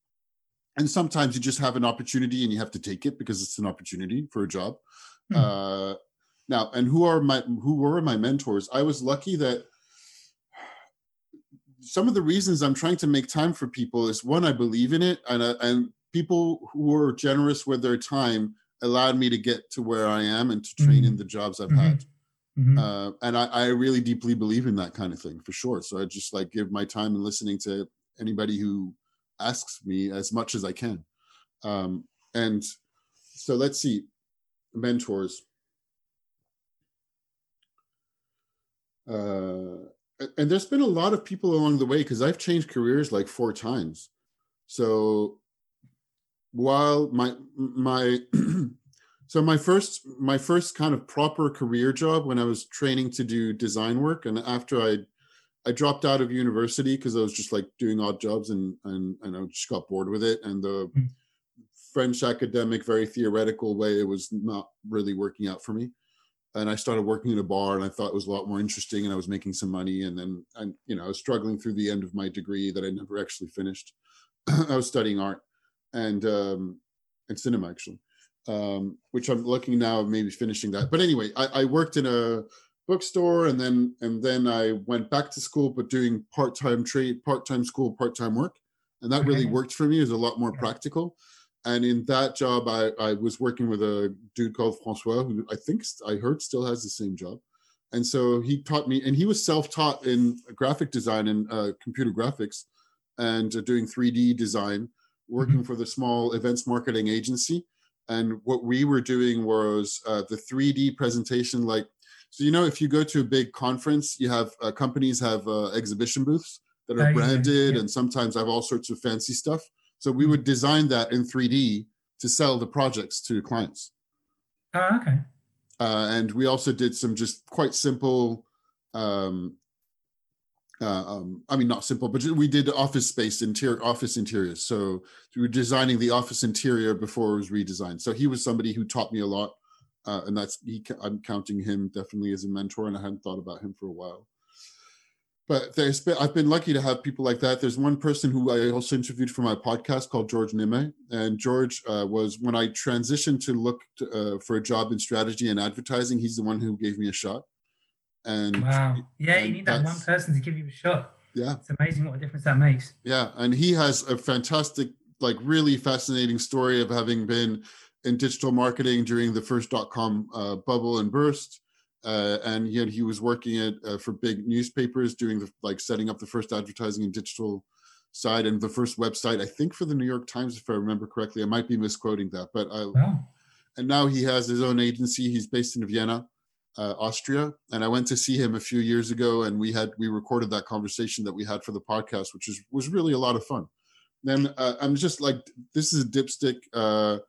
And sometimes you just have an opportunity and you have to take it because it's an opportunity for a job. Hmm. Uh, now, and who are my who were my mentors? I was lucky that some of the reasons I'm trying to make time for people is one, I believe in it, and uh, and people who are generous with their time allowed me to get to where I am and to train mm-hmm. in the jobs I've mm-hmm. had. Mm-hmm. Uh, and I, I, really deeply believe in that kind of thing for sure. So I just like give my time and listening to anybody who asks me as much as I can. Um, and so let's see, mentors. Uh, and there's been a lot of people along the way because I've changed careers like four times. So while my my so my first my first kind of proper career job when I was training to do design work and after I I dropped out of university because I was just like doing odd jobs and and and I just got bored with it and the mm. French academic very theoretical way it was not really working out for me and I started working in a bar and I thought it was a lot more interesting and I was making some money and then and you know I was struggling through the end of my degree that I never actually finished. I was studying art and um and cinema actually. Um, which I'm looking now maybe finishing that. But anyway, I, I worked in a bookstore and then and then I went back to school but doing part-time trade, part-time school, part-time work. And that really worked for me. It was a lot more practical and in that job I, I was working with a dude called francois who i think i heard still has the same job and so he taught me and he was self-taught in graphic design and uh, computer graphics and uh, doing 3d design working mm-hmm. for the small events marketing agency and what we were doing was uh, the 3d presentation like so you know if you go to a big conference you have uh, companies have uh, exhibition booths that are branded yeah. and sometimes have all sorts of fancy stuff so we would design that in 3D to sell the projects to clients. Oh, okay. Uh, and we also did some just quite simple, um, uh, um, I mean, not simple, but we did office space interior, office interiors. So we were designing the office interior before it was redesigned. So he was somebody who taught me a lot. Uh, and that's he. I'm counting him definitely as a mentor, and I hadn't thought about him for a while. But there's been, I've been lucky to have people like that. There's one person who I also interviewed for my podcast called George Nime, and George uh, was when I transitioned to look to, uh, for a job in strategy and advertising. He's the one who gave me a shot. And wow, yeah, and you need that one person to give you a shot. yeah, It's amazing what a difference that makes. Yeah, and he has a fantastic, like really fascinating story of having been in digital marketing during the first dot com uh, bubble and burst. Uh, and he, had, he was working at uh, for big newspapers doing the like setting up the first advertising and digital side and the first website i think for the new york times if i remember correctly i might be misquoting that but I, Wow. and now he has his own agency. He's based in Vienna, uh, Austria. And I went to see him a few years ago, and we had we recorded that conversation that we had for the podcast, which is was really a lot of fun. Then uh, I'm just like, this is a dipstick. Uh,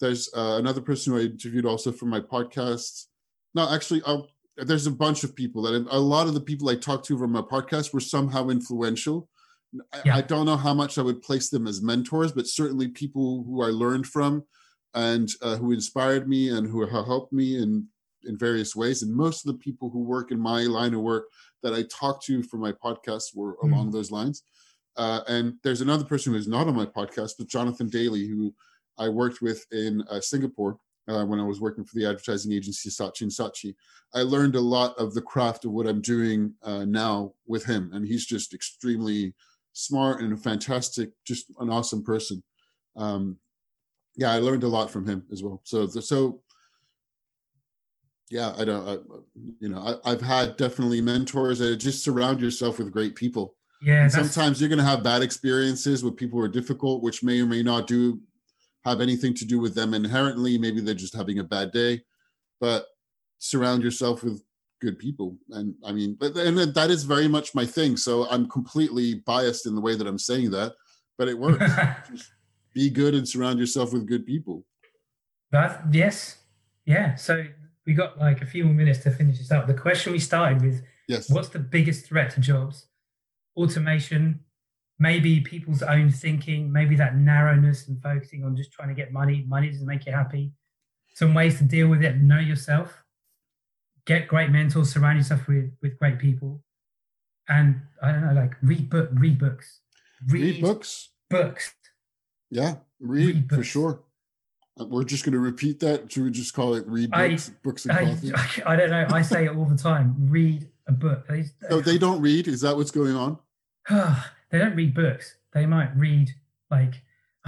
there's uh, another person who I interviewed also for my podcast. No, actually, I'll, there's a bunch of people that a lot of the people I talked to from my podcast were somehow influential. I, Yeah. I don't know how much I would place them as mentors, but certainly people who I learned from and uh, who inspired me and who have helped me in in various ways. And most of the people who work in my line of work that I talked to for my podcast were Mm. along those lines. Uh, and there's another person who is not on my podcast, but Jonathan Daly, who I worked with in uh, Singapore uh, when I was working for the advertising agency Saatchi and Saatchi. I learned a lot of the craft of what I'm doing uh, now with him, and he's just extremely smart and a fantastic, just an awesome person. Um, yeah, I learned a lot from him as well. So, so yeah, I don't, I, you know, I, I've had definitely mentors. Uh, just surround yourself with great people. Yeah, sometimes you're going to have bad experiences with people who are difficult, which may or may not do have anything to do with them inherently. Maybe they're just having a bad day, but surround yourself with good people. And I mean, but and that is very much my thing. So I'm completely biased in the way that I'm saying that, but it works. Just be good and surround yourself with good people. That yes, yeah. So we got like a few more minutes to finish this up. The question we started with: Yes. What's the biggest threat to jobs? Automation, maybe people's own thinking, maybe that narrowness and focusing on just trying to get money. Money doesn't make you happy. Some ways to deal with it: know yourself, get great mentors, surround yourself with with great people, and I don't know, like read book, read books, Read books. books. Yeah, read, Read for sure. Uh, We're just going to repeat that. Should we just call it read I- books, books and I, coffee? I don't know. I say it all the time. Read a book. Oh, they don't read. Is that what's going on? they don't read books. They might read like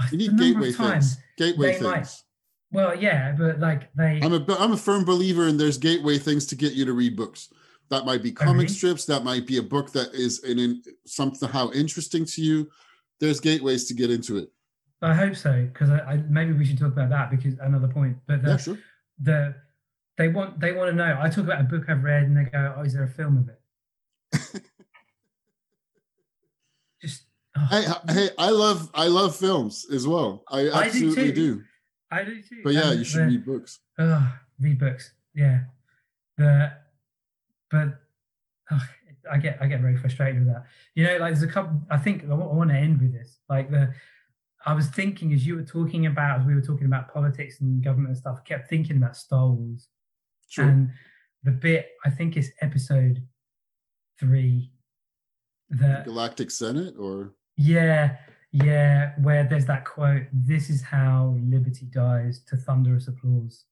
You the need number gateway of times. things. Gateway they might- things. Well, yeah, but like they. I'm a I'm a firm believer in there's gateway things to get you to read books. That might be comic really? strips. That might be a book that is in, in somehow interesting to you. There's gateways to get into it. I hope so because I, I maybe we should talk about that because another point. But the Yeah, sure. the they want they want to know. I talk about a book I've read and they go, "Oh, is there a film of it?" Just oh, Hey, oh, hey, I love I love films as well. I I do absolutely do. I do too. But yeah, And you should the- read books. Oh, read books. Yeah. The but oh, I get I get very frustrated with that. You know, like there's a couple I think I want to end with this. Like the I was thinking as you were talking about as we were talking about politics and government and stuff, I kept thinking about Star Wars. Sure. And the bit I think is episode three. The Galactic Senate or yeah, yeah, where there's that quote, this is how liberty dies to thunderous applause.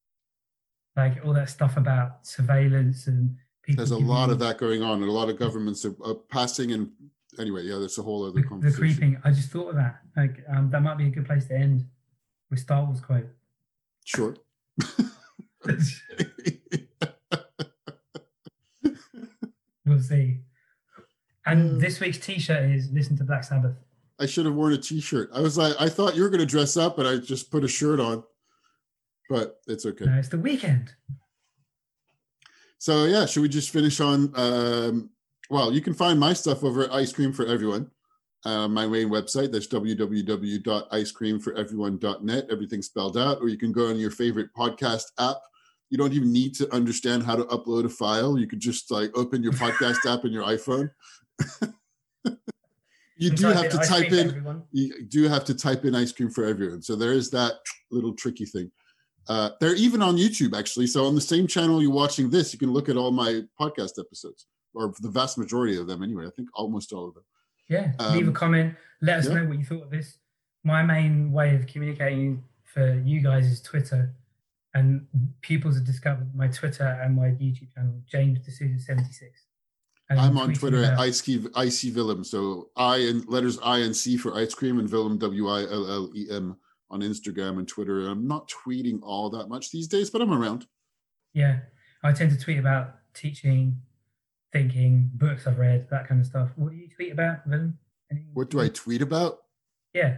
Like all that stuff about surveillance and people. there's a lot of that going on, and a lot of governments are, are passing. And anyway, yeah, that's a whole other The, the conversation. creeping. I just thought of that. Like um, that might be a good place to end with Star Wars quote. Sure. we'll see. And Mm. this week's T-shirt is "Listen to Black Sabbath." I should have worn a t-shirt. I was like, I thought you were going to dress up, but I just put a shirt on. But it's okay. No, it's the weekend. So yeah, should we just finish on? Um, well, you can find my stuff over at Ice Cream for Everyone, uh, my main website. That's www.icecreamforeveryone.net. Everything spelled out. Or you can go on your favorite podcast app. You don't even need to understand how to upload a file. You could just like open your podcast app in your iPhone. You do have to type in you do have to type in ice cream for everyone. So there is that little tricky thing. Uh, they're even on YouTube, actually. So on the same channel you're watching this, you can look at all my podcast episodes, or the vast majority of them, anyway. I think almost all of them. Yeah, leave a Um, comment. Let us yeah. know what you thought of this. My main way of communicating for you guys is Twitter, and pupils have discovered my Twitter and my YouTube channel, James D'Souza seventy six. I'm on Twitter at Ice Icy Willem. So I and letters I and C for ice cream and Willem W I L L E M on Instagram and Twitter. I'm not tweeting all that much these days, but I'm around. Yeah, I tend to tweet about teaching, thinking, books I've read, that kind of stuff. What do you tweet about, Willem? Anything? What do I tweet about? Yeah,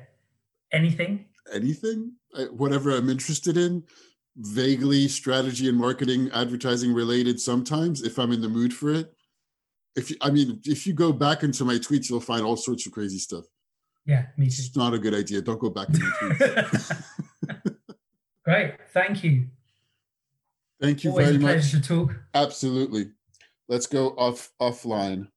anything. Anything, I, whatever I'm interested in, vaguely strategy and marketing, advertising related. Sometimes, if I'm in the mood for it. If you, I mean, if you go back into my tweets, you'll find all sorts of crazy stuff. Yeah, me too. It's not a good idea. Don't go back to my tweets. Great, thank you. Thank you Always very a much. pleasure to talk. Absolutely. Let's go off offline.